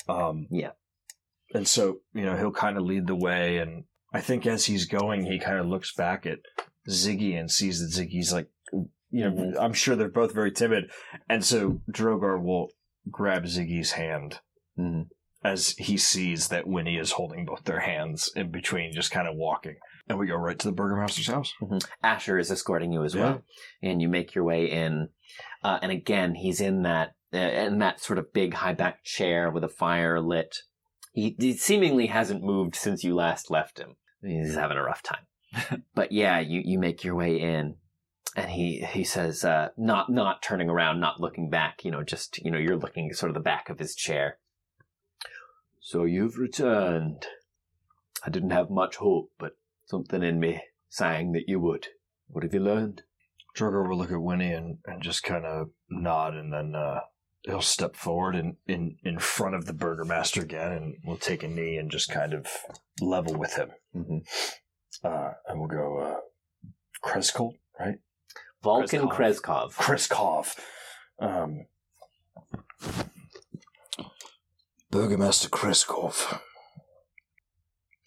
Um, Yeah. and so you know he'll kind of lead the way, and I think as he's going, he kind of looks back at Ziggy and sees that Ziggy's like, you you know, I'm sure they're both very timid, and so Drogar will grab Ziggy's hand as he sees that Winnie is holding both their hands in between, just kind of walking, and we go right to the burgomaster's house. Asher is escorting you as well, and you make your way in. Uh, and again, he's in that uh, in that sort of big high back chair with a fire lit. He, he seemingly hasn't moved since you last left him. He's having a rough time. but yeah, you, you make your way in, and he he says, uh, not not turning around, not looking back. You know, just you know, you're looking sort of the back of his chair. So you've returned. I didn't have much hope, but something in me sang that you would. What have you learned? Drogar will look at Winnie and, and just kind of nod, and then uh, he'll step forward and in, in front of the burgomaster again, and we'll take a knee and just kind of level with him. Mm-hmm. Uh, and we'll go uh, Kreskolt, right? Vulcan Krezkov. Krezkov. Um, Burgomaster Krezkov.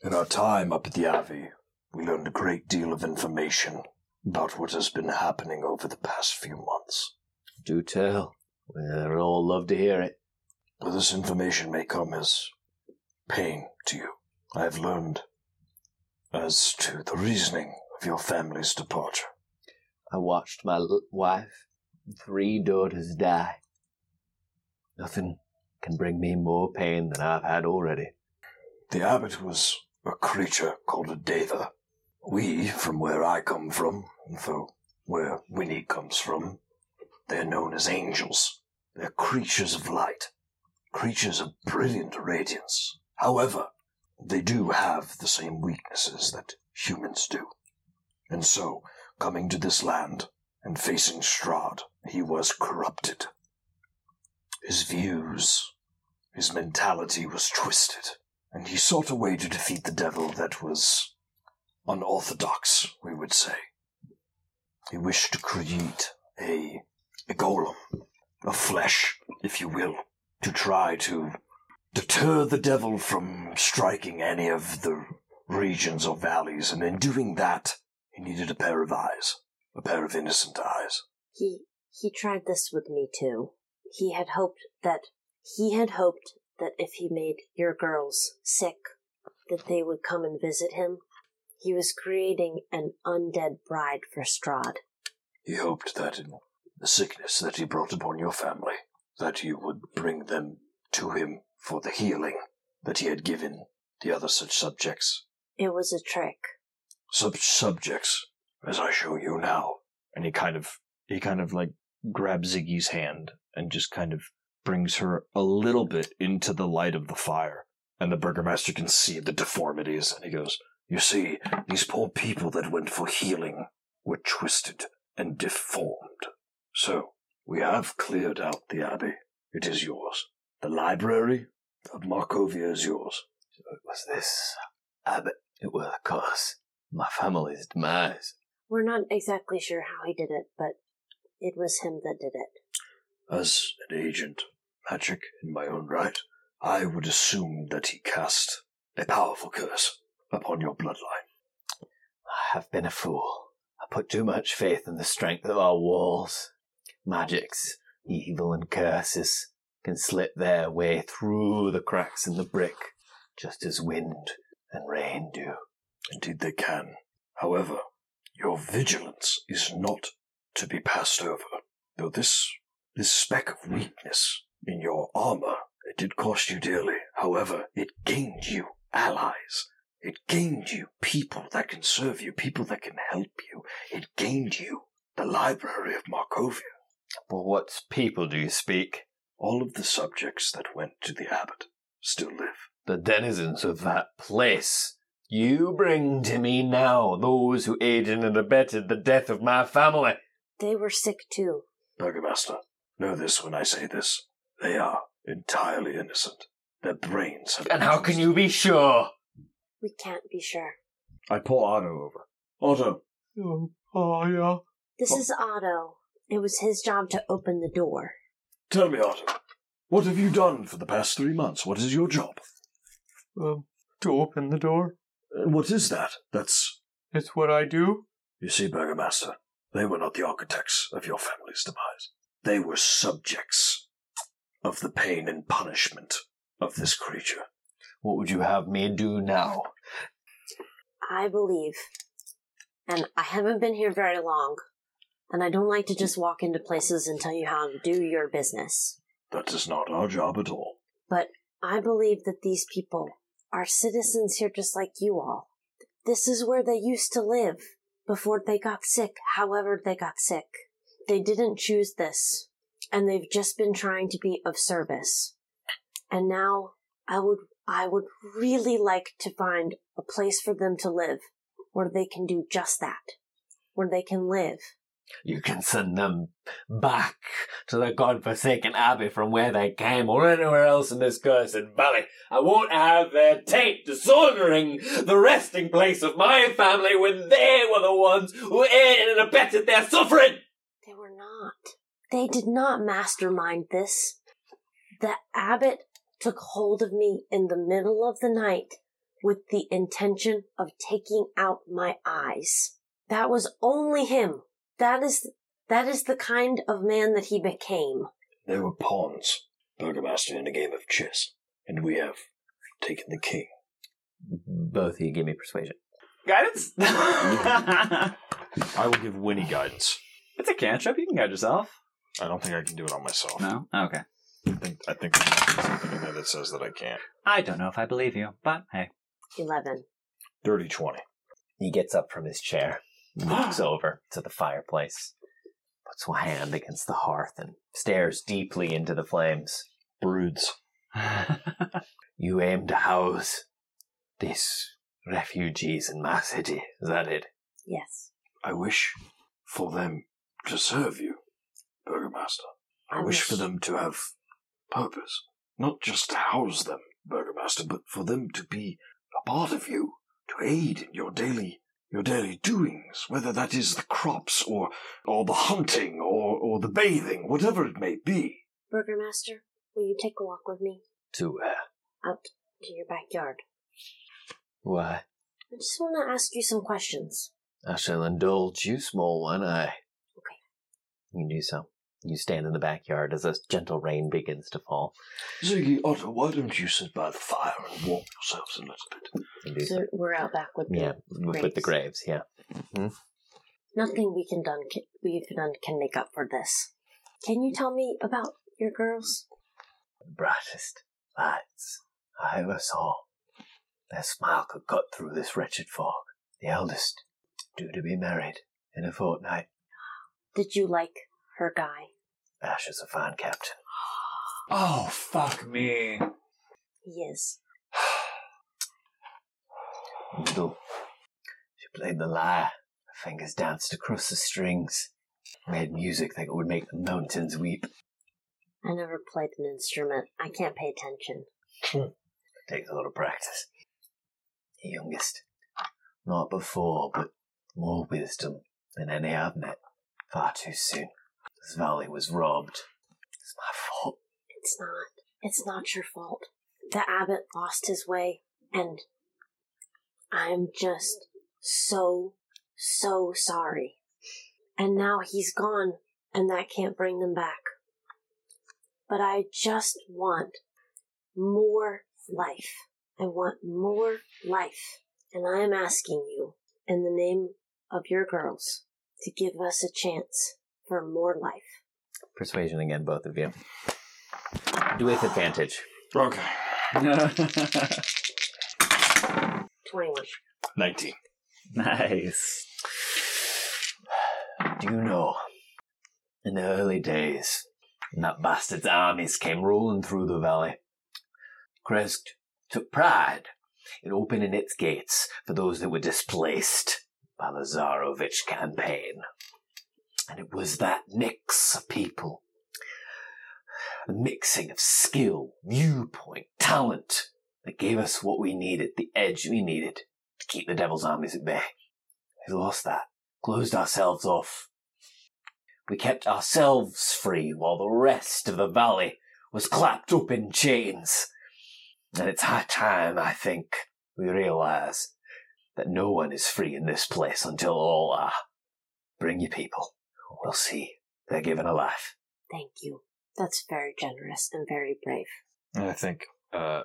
In our time up at the Abbey, we learned a great deal of information about what has been happening over the past few months. Do tell. We'd all love to hear it. But this information may come as pain to you. I have learned as to the reasoning of your family's departure. I watched my l- wife and three daughters die. Nothing can bring me more pain than I've had already. The abbot was a creature called a Deva. We, from where I come from, and for where Winnie comes from, they're known as angels. They're creatures of light, creatures of brilliant radiance. However, they do have the same weaknesses that humans do. And so, coming to this land and facing Strahd, he was corrupted. His views, his mentality was twisted, and he sought a way to defeat the devil that was unorthodox, we would say. He wished to create a, a golem, of flesh, if you will, to try to deter the devil from striking any of the regions or valleys, and in doing that, he needed a pair of eyes, a pair of innocent eyes. He he tried this with me too. He had hoped that he had hoped that if he made your girls sick, that they would come and visit him. He was creating an undead bride for Strahd. He hoped that in the sickness that he brought upon your family, that you would bring them to him for the healing that he had given the other such subjects. It was a trick. Such subjects, as I show you now. and he kind of he kind of like grabs Ziggy's hand and just kind of brings her a little bit into the light of the fire. And the burgomaster can see the deformities, and he goes, You see, these poor people that went for healing were twisted and deformed. So, we have cleared out the abbey. It is yours. The library of Markovia is yours. So it was this abbot who will cause my family's demise. We're not exactly sure how he did it, but it was him that did it. As an agent, magic in my own right, I would assume that he cast a powerful curse upon your bloodline. I have been a fool. I put too much faith in the strength of our walls. Magics, evil, and curses can slip their way through the cracks in the brick, just as wind and rain do. Indeed, they can. However, your vigilance is not to be passed over. Though this this speck of weakness in your armor, it did cost you dearly. However, it gained you allies. It gained you people that can serve you, people that can help you. It gained you the library of Markovia. But what people do you speak? All of the subjects that went to the abbot still live. The denizens of that place. You bring to me now those who aided and abetted the death of my family. They were sick too. Burgomaster, know this when I say this. They are entirely innocent. Their brains have And how can you be sure? We can't be sure. I pull Otto over. Otto, Oh, oh yeah. This is Otto. It was his job to open the door. Tell me, Otto, what have you done for the past three months? What is your job? Um, to open the door. Uh, What is that? That's. It's what I do. You see, Burgomaster, They were not the architects of your family's demise. They were subjects of the pain and punishment of this creature. What would you have me do now? I believe, and I haven't been here very long, and I don't like to just walk into places and tell you how to do your business. That is not our job at all. But I believe that these people are citizens here just like you all. This is where they used to live before they got sick, however they got sick. They didn't choose this, and they've just been trying to be of service. And now I would I would really like to find a place for them to live where they can do just that. Where they can live. You can send them back to the godforsaken abbey from where they came, or anywhere else in this cursed valley. I won't have their taint disordering the resting place of my family when they were the ones who aided and abetted their suffering. They were not. They did not mastermind this. The abbot took hold of me in the middle of the night with the intention of taking out my eyes. That was only him. That is that is the kind of man that he became. They were pawns, Burgomaster, in a game of chess, and we have taken the king. Both of you give me persuasion. Guidance? I will give Winnie guidance. It's a cantrip. You can guide yourself. I don't think I can do it on myself. No? Okay. I think I think there's something in there that says that I can't. I don't know if I believe you, but hey. Eleven. Dirty twenty. He gets up from his chair, looks over to the fireplace, puts one hand against the hearth, and stares deeply into the flames. Broods. You aim to house these refugees in my city, is that it? Yes. I wish for them to serve you, Burgomaster. I, I wish, wish- for them to have purpose. Not just to house them, Burgomaster, but for them to be a part of you, to aid in your daily your daily doings, whether that is the crops or or the hunting or, or the bathing, whatever it may be. Burgermaster, will you take a walk with me To where? out to your backyard? Why? I just want to ask you some questions. I shall indulge you, small one. I. Okay. You can do so. You stand in the backyard as a gentle rain begins to fall. Ziggy Otto, why don't you sit by the fire and warm yourselves a little bit? You do so. So we're out back with the Yeah, with, with the graves, yeah. hmm Nothing we can done can, we've done can make up for this. Can you tell me about your girls? The brightest lights I ever saw. Their smile could cut through this wretched fog. The eldest, due to be married in a fortnight. Did you like her guy? Ah, Ash is a fine captain. Oh, fuck me. He is. Little. She played the lyre. Her fingers danced across the strings. Made music that would make the mountains weep. I never played an instrument. I can't pay attention. Takes a lot of practice. The youngest. Not before, but more wisdom than any I've met. Far too soon. This valley was robbed. It's my fault. It's not. It's not your fault. The abbot lost his way, and I'm just so, so sorry. And now he's gone, and that can't bring them back. But I just want more life. I want more life. And I am asking you, in the name of your girls, to give us a chance for more life. Persuasion again, both of you. Do with advantage. Okay. 21. 19. Nice. Do you know, in the early days, when that bastard's armies came rolling through the valley, Krezk took pride in opening its gates for those that were displaced by the Zarovich campaign. And it was that mix of people, the mixing of skill, viewpoint, talent, that gave us what we needed, the edge we needed to keep the devil's armies at bay. We lost that, closed ourselves off. We kept ourselves free while the rest of the valley was clapped up in chains. And it's high time, I think, we realize that no one is free in this place until all are. Bring your people. We'll see. They're given a life. Thank you. That's very generous and very brave. And I think uh,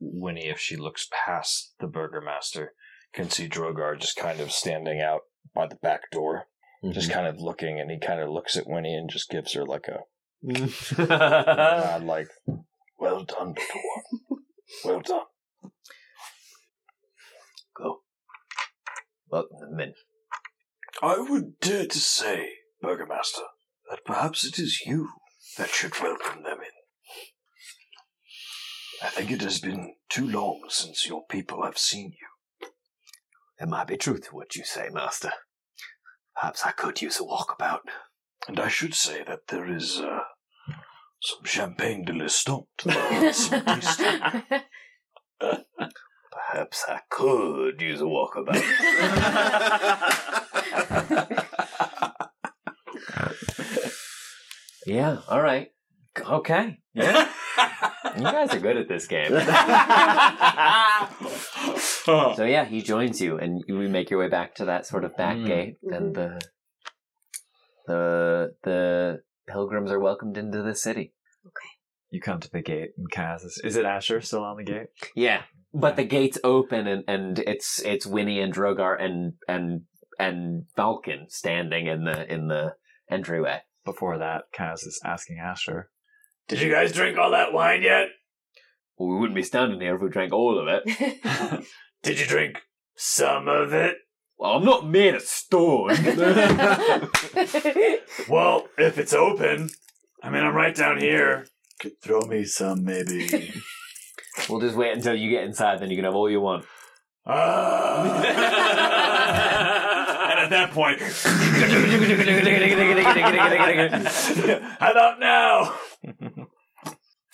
Winnie, if she looks past the burgermaster, can see Drogar just kind of standing out by the back door, just kind of looking, and he kind of looks at Winnie and just gives her like a nod, like, "Well done, little one. Well done." Go. Welcome them in. I would dare to say, Burgomaster, that perhaps it is you that should welcome them in. I think it has been too long since your people have seen you. There might be truth to what you say, Master. Perhaps I could use a walkabout. And I should say that there is uh, some champagne de l'Estompe. some. Perhaps I could use a walkabout. yeah, all right. Okay. Yeah. you guys are good at this game. so yeah, he joins you, and you make your way back to that sort of back Mm. gate, and the the the pilgrims are welcomed into the city. Okay. You come to the gate, and Kaz is. Is it Asher still on the gate? Yeah, but the gates open, and, and it's it's Winnie and Drogar and and and Falcon standing in the in the entryway. Before that, Kaz is asking Asher. Did you guys drink all that wine yet? Well, we wouldn't be standing here if we drank all of it. Did you drink some of it? Well, I'm not made of stone. Well, if it's open, I mean, I'm right down here. Could throw me some, maybe. we'll just wait until you get inside, then you can have all you want. and ah! at that point, how about now?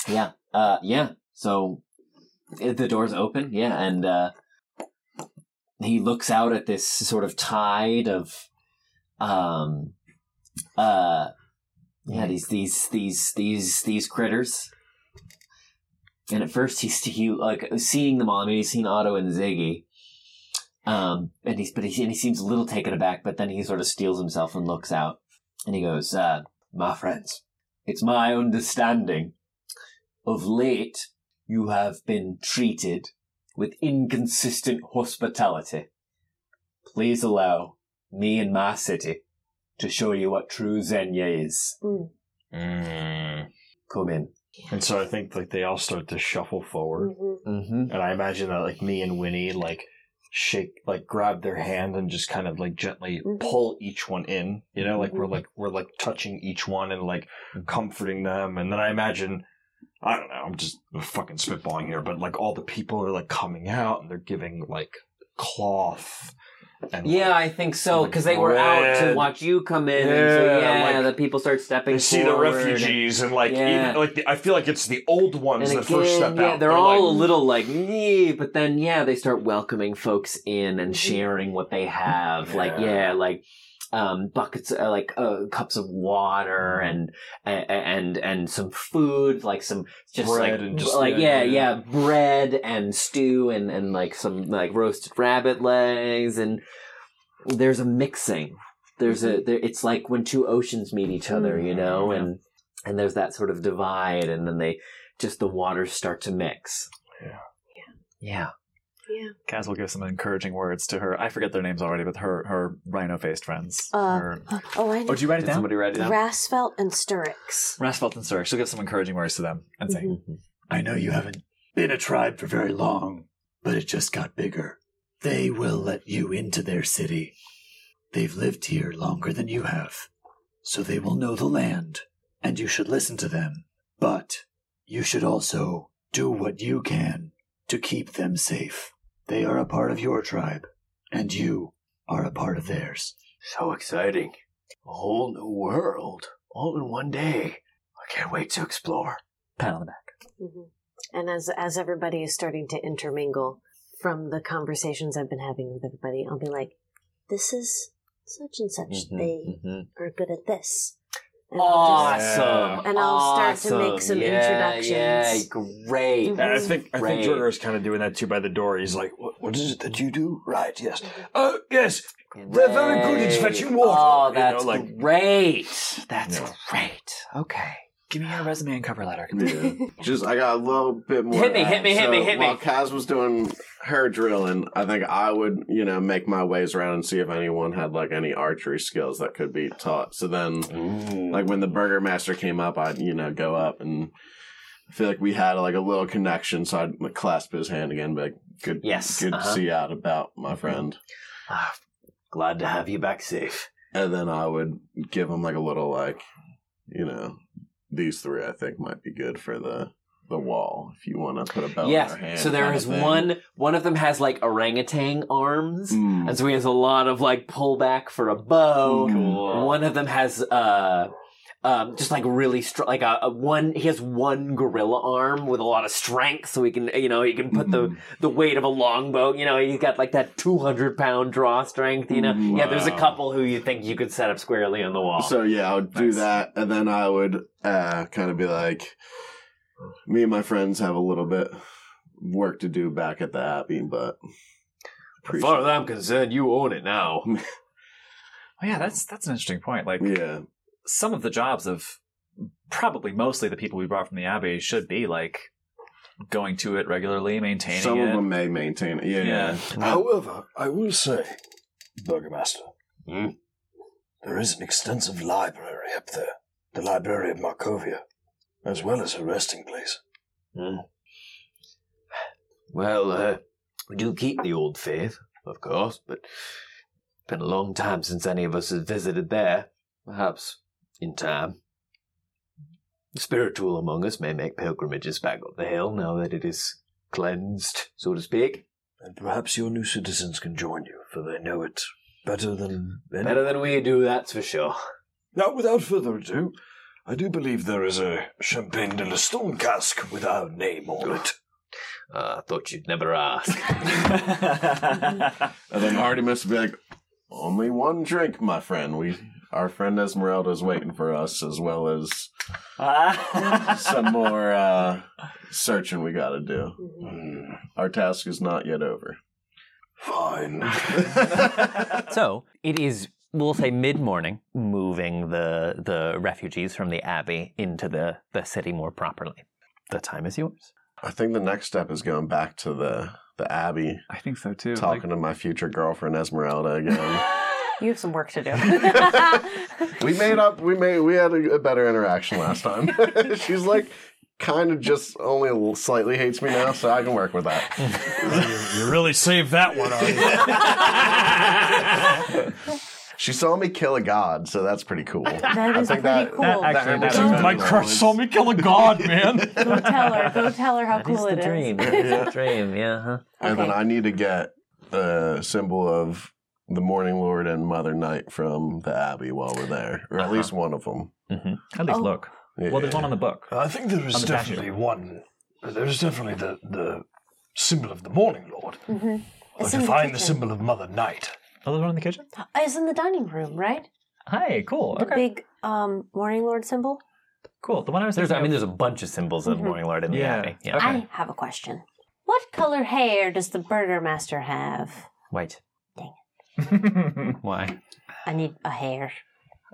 Yeah. Uh yeah. So the doors open, yeah, and uh he looks out at this sort of tide of um uh yeah, these these these these these critters. And at first he's he like seeing them all, I mean he's seen Otto and Ziggy. Um and he's but he and he seems a little taken aback, but then he sort of steels himself and looks out and he goes, uh, my friends, it's my understanding of late, you have been treated with inconsistent hospitality. Please allow me and my city to show you what true Xenia is. Mm. Come in. And so I think like they all start to shuffle forward, mm-hmm. and I imagine that like me and Winnie like shake like grab their hand and just kind of like gently mm-hmm. pull each one in. You know, like we're mm-hmm. like we're like touching each one and like mm-hmm. comforting them, and then I imagine. I don't know. I'm just fucking spitballing here, but like all the people are like coming out and they're giving like cloth and Yeah, I think so because they were out to watch you come in, and so Yeah, yeah, like, the people start stepping. They see the refugees and like Yeah. even like the, I feel like it's the old ones and that again, first step yeah, out. they're, all like, a little like, "Nee," but then yeah, they start welcoming folks in and sharing what they have. Like Yeah. yeah, like um, buckets, uh, like uh, cups of water and and and and some food, like some just Bread like and just- like yeah, yeah, yeah. yeah, bread and stew and and like some like roasted rabbit legs and there's a mixing. There's a there, it's like when two oceans meet each other, you know, Yeah. and and there's that sort of divide, and then they just the waters start to mix. Yeah. Yeah. Yeah. Kaz will give some encouraging words to her. I forget their names already, but her her rhino faced friends. Uh, Her- oh, I know. oh, did you write it Did down? somebody write it down? Rasfelt and Sturix. Rasfelt and Sturk. She'll give some encouraging words to them and say, Mm-hmm. I know you haven't been a tribe for very long, but it just got bigger. They will let you into their city. They've lived here longer than you have, so they will know the land, and you should listen to them. But you should also do what you can to keep them safe. They are a part of your tribe, and you are a part of theirs. So exciting. A whole new world, all in one day. I can't wait to explore. Pat on the back. hmm And as as everybody is starting to intermingle from the conversations I've been having with everybody, I'll be like, "This is such and such. Mhm, they mhm. are good at this." And I'll just- Awesome. And I'll start to make some yeah, introductions. Yeah, great. Mm-hmm. And I think I think Great. Jorger's kind of doing that too by the door. He's like, "What, What is it that you do? Right, yes. Oh, yes. They're very good at fetching water. Oh, you know, that's like- great. That's great. Okay. Give me your resume and cover letter. Yeah. Just I got a little bit more. Hit me, hit add. me, hit me, hit me. While Kaz was doing her drilling, I think I would, you know, make my ways around and see if anyone had like any archery skills that could be taught. So then, like when the Burger Master came up, I'd you know go up and I feel like we had like a little connection. So I'd like, clasp his hand again, be like, "Good, Yes, good uh-huh. to see out about, my friend." Ah, glad to have you back safe. And then I would give him like a little like, you know, these three I think might be good for the the wall if you want to put a belt in yes. their hand. So there kind is of thing. one. One of them has like orangutan arms, Mm. and so he has a lot of like pullback for a bow. Cool. One of them has uh, um, just like really strong, like a, a one. He has one gorilla arm with a lot of strength, so he can you know he can put the the weight of a longbow. You know he's got like that two hundred pound draw strength. You know, yeah. There's a couple who you think you could set up squarely on the wall. So yeah, I would do that, and then I would uh, kind of be like, me and my friends have a little bit work to do back at the Abbey, but As far as I'm concerned, you own it now. Oh yeah, that's that's an interesting point. Like, yeah, some of the jobs of probably mostly the people we brought from the abbey should be like going to it regularly, maintaining some it. of them may maintain it. Yeah, Yeah. However, I will say, Burgomaster, there is an extensive library up there. The Library of Markovia, as well as a resting place. Well, uh, we do keep the old faith, of course, but it's been a long time since any of us has visited there. Perhaps in time. The spiritual among us may make pilgrimages back up the hill now that it is cleansed, so to speak. And perhaps your new citizens can join you, for they know it better than any. Better than we do, that's for sure. Now, without further ado, I do believe there is a Champagne de la Stone cask with our name on it. Uh, I thought you'd never ask. and then Artemis would be like, only one drink, my friend. We, our friend Esmeralda is waiting for us, as well as some more uh, searching we got to do. Our task is not yet over. Fine. so it is we'll say mid-morning moving the the refugees from the abbey into the the city more properly the time is yours I think the next step is going back to the the abbey. I think so too. Talking to my future girlfriend Esmeralda again. You have some work to do. we made up. We made. We had a, a better interaction last time. She's like, kind of just only slightly hates me now, so I can work with that. You really saved that one, She saw me kill a god, so that's pretty cool. That I is think pretty that, cool. That, That that actually- ended that- My crush saw me kill a god, man. Go tell her. Go tell her how cool it is. It's a dream yeah huh? And then I need to get the symbol of the Morning Lord and Mother Night from the Abbey while we're there, or at least one of them. At least look. Well, there's one on the book. I think there is On the statue. definitely one. There is definitely the, the symbol of the Morning Lord. Mm-hmm. But It's to in the find the symbol of Mother Night. Oh, there's one in the kitchen? It's in the dining room, right? Hi, cool. The Okay. big um, Morning Lord symbol. Cool. The one I was there's I mean there's a bunch of symbols of Mhm. Morning Lord in the Yeah. abbey yeah I have a question. What color hair does the burgermaster have? white Dang why I need a hair.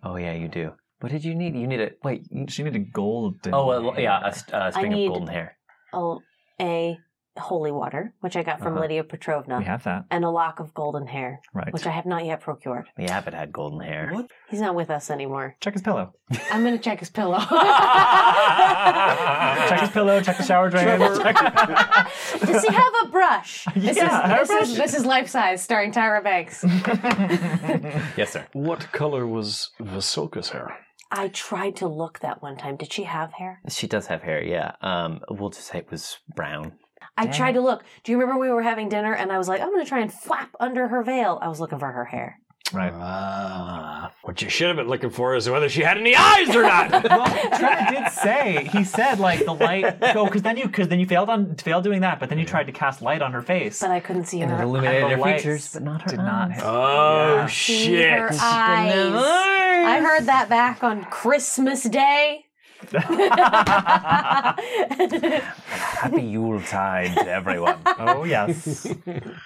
oh yeah you do what did you need you need a wait She needed gold. oh well, yeah a, a uh, string need- of golden hair Oh, a holy water, which I got from Uh-huh. Lydia Petrovna, We have that. and a lock of golden hair, Right. which I have not yet procured. the abbot had golden hair What? He's not with us anymore. Check his pillow. I'm gonna check his pillow. check his pillow. Check the shower drain. check- Does he have a brush? This Yeah, is, this is this is life size, starring Tyra Banks. yes sir What color was Vasilka's hair? I tried to look that one time. Did she have hair? she does have hair yeah um we'll just say it was brown I tried to look. Do you remember we were having dinner and I was like, I'm gonna try and flap under her veil. I was looking for her hair. Right. Ah, what you should have been looking for is whether she had any eyes or not. well, Trevor did say he said like the light go because then you because then you failed on failed doing that, but then you tried to cast light on her face. But I couldn't see and it her. illuminated her features but not her did not eyes. hit. Oh Yeah. Shit! her eyes. I heard that back on Christmas Day. Happy Yuletide to everyone. oh yes,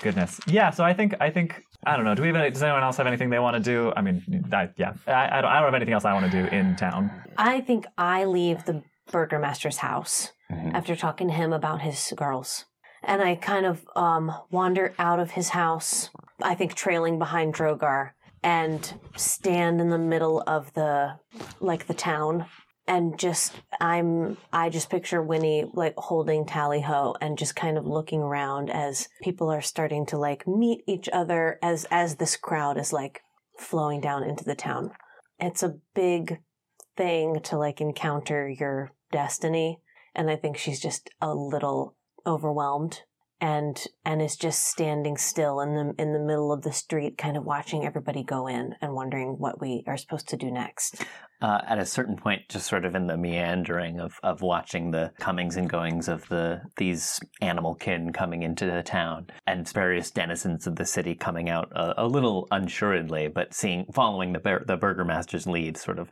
goodness, yeah. So I think I think I don't know. Do we have any, does anyone else have anything they want to do? I mean, I, yeah, I, I, don't, I don't have anything else I want to do in town. I think I leave the burgermaster's house Mhm. after talking to him about his girls. And I kind of um, wander out of his house, I think trailing behind Drogar, and stand in the middle of the, like the town. And just, I'm, I just picture Winnie like holding Tally Ho and just kind of looking around as people are starting to like meet each other as, as this crowd is like flowing down into the town. It's a big thing to like encounter your destiny and i think she's just a little overwhelmed and and is just standing still in the in the middle of the street kind of watching everybody go in and wondering what we are supposed to do next Uh, at a certain point, just sort of in the meandering of, of watching the comings and goings of the these animal kin coming into the town and various denizens of the city coming out a, a little unsuredly, but seeing following the bur- the burgomaster's lead, sort of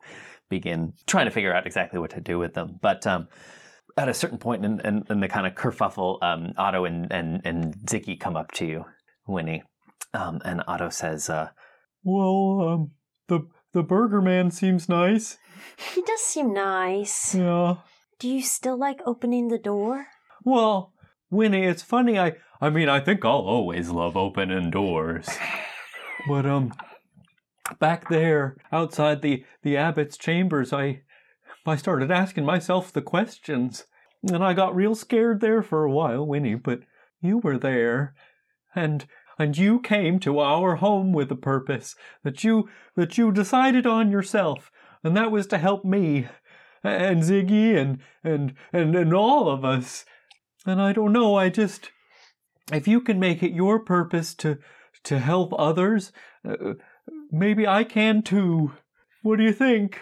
begin trying to figure out exactly what to do with them. But um, at a certain point in, in, in the kind of kerfuffle, um, Otto and, and, and Ziggy come up to you, Winnie, um, and Otto says, uh, Well, um, the the burger man seems nice. he does seem nice Yeah. do you still like opening the door Well, Winnie, it's funny. I I mean, I think I'll always love opening doors. But um, back there outside the the abbot's chambers, I I started asking myself the questions, and I got real scared there for a while, Winnie. But you were there, and and you came to our home with a purpose that you that you decided on yourself, and that was to help me and Ziggy and and and and all of us. And I don't know, I just if you can make it your purpose to to help others, uh, maybe I can too. What do you think?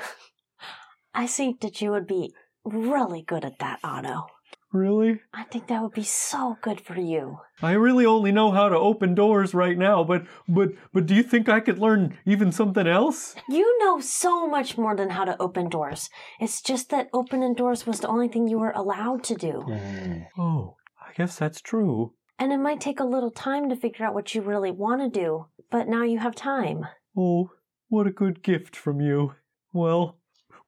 I think that you would be really good at that otto Really? i think that would be so good for you I really only know how to open doors right now, but but but do you think I could learn even something else? You know so much more than how to open doors. It's just that opening doors was the only thing you were allowed to do. Mm. Oh, I guess that's true. And it might take a little time to figure out what you really want to do, but now you have time. Oh, what a good gift from you. Well,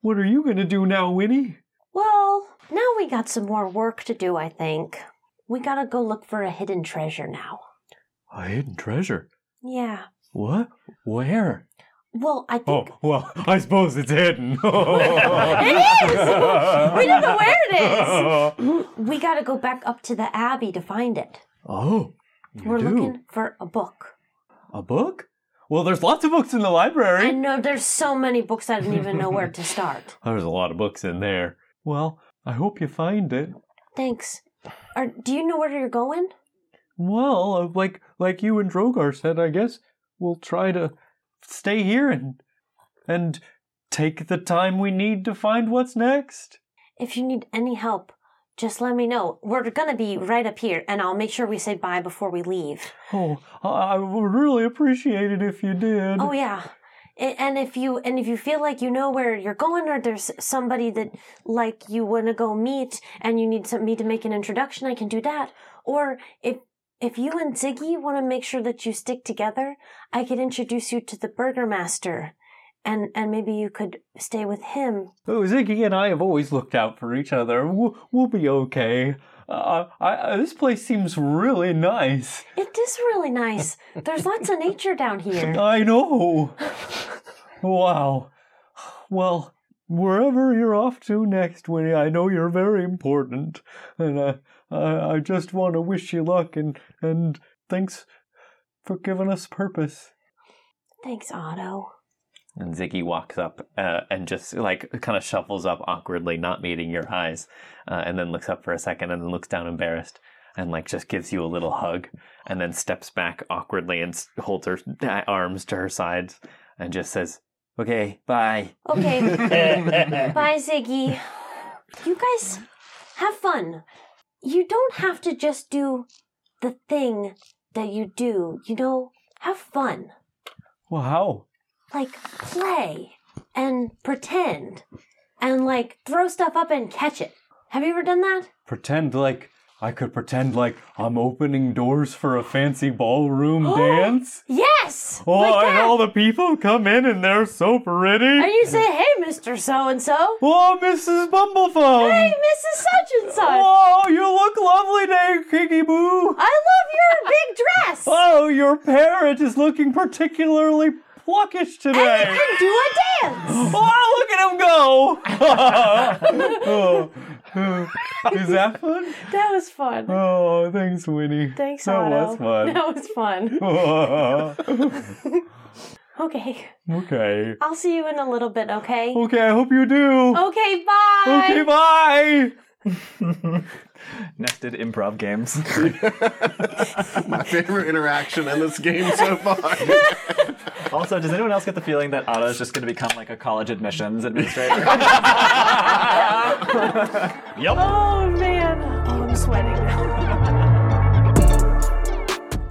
what are you going to do now, Winnie? Well, now we got some more work to do, I think. We gotta go look for a hidden treasure now. A hidden treasure. Yeah. What? Where? Well, I oh, think. Oh, well, I suppose it's hidden. it is! We don't know where it is! We gotta go back up to the Abbey to find it. Oh, We're do? looking for a book. A book? Well, there's lots of books in the library. I know there's so many books I didn't even know where to start. There's a lot of books in there. Well, I hope you find it. Thanks. Or do you know where you're going? Well, uh, like like you and Drogar said, I guess we'll try to stay here and and take the time we need to find what's next. If you need any help, just let me know. We're gonna be right up here, and I'll make sure we say bye before we leave. Oh, I would really appreciate it if you did. Oh yeah. And if you and if you feel like you know where you're going, or there's somebody that like you want to go meet, and you need some, me to make an introduction, I can do that. Or if if you and Ziggy want to make sure that you stick together, I could introduce you to the Burgomaster, and and maybe you could stay with him. Oh, Ziggy and I have always looked out for each other. We'll, we'll be okay. Uh, I, I, this place seems really nice. It is really nice. There's lots of nature down here. I know. wow. Well, wherever you're off to next, Winnie, I know you're very important, and uh, I, I just want to wish you luck and and thanks for giving us purpose. Thanks, Otto. And Ziggy walks up uh, and just like kind of shuffles up awkwardly, not meeting your eyes, uh, and then looks up for a second and then looks down embarrassed and like just gives you a little hug and then steps back awkwardly and holds her uh, arms to her sides and just says, "Okay, bye." Okay. Bye, Ziggy. You guys have fun. You don't have to just do the thing that you do. You know, have fun. Wow. Like play and pretend and like throw stuff up and catch it. Have you ever done that? Pretend like I could pretend like I'm opening doors for a fancy ballroom dance. Yes! Oh, like and that. all the people come in and they're so pretty. And you say, hey, Mr. So and so. Oh, Mrs. Bumblephone. Hey, Mrs. Such and Such. Oh, you look lovely there, Kiki Boo. I love your big dress. Oh, your parrot is looking particularly pluckish today. And you can do a dance. Oh, look at him go! Is that fun? That was fun. Oh, thanks, Winnie. Thanks, That Otto. was fun. That was fun. okay. okay. I'll see you in a little bit, okay? Okay, I hope you do. Okay, bye. Okay, bye. Nested improv games. My favorite interaction in this game so far. also, does anyone else get the feeling that Otto is just going to become like a college admissions administrator? Yep. Oh, man. Oh, I'm sweating.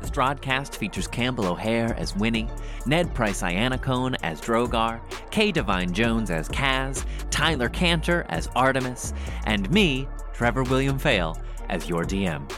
The Strahdcast features Campbell O'Hare as Winnie, Ned Price Iannacone as Drogar, Kay Devine Jones as Kaz, Tyler Cantor as Artemis, and me, Trevor William Fail, as your DM.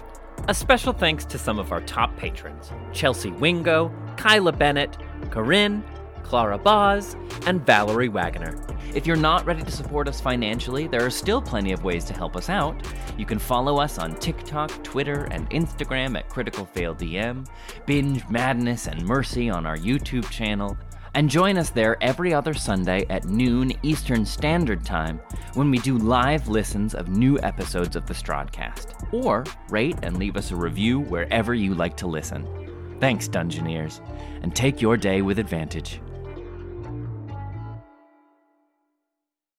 A special thanks to some of our top patrons Chelsea Wingo, Kyla Bennett, Corinne, Clara Boz, and Valerie Wagoner. If you're not ready to support us financially, there are still plenty of ways to help us out. You can follow us on TikTok, Twitter, and Instagram at Critical Fail DM, binge Madness and Mercy on our YouTube channel, and join us there every other Sunday at noon Eastern Standard Time when we do live listens of new episodes of the Strahdcast. Or rate and leave us a review wherever you like to listen. Thanks, Dungeoneers, and take your day with advantage.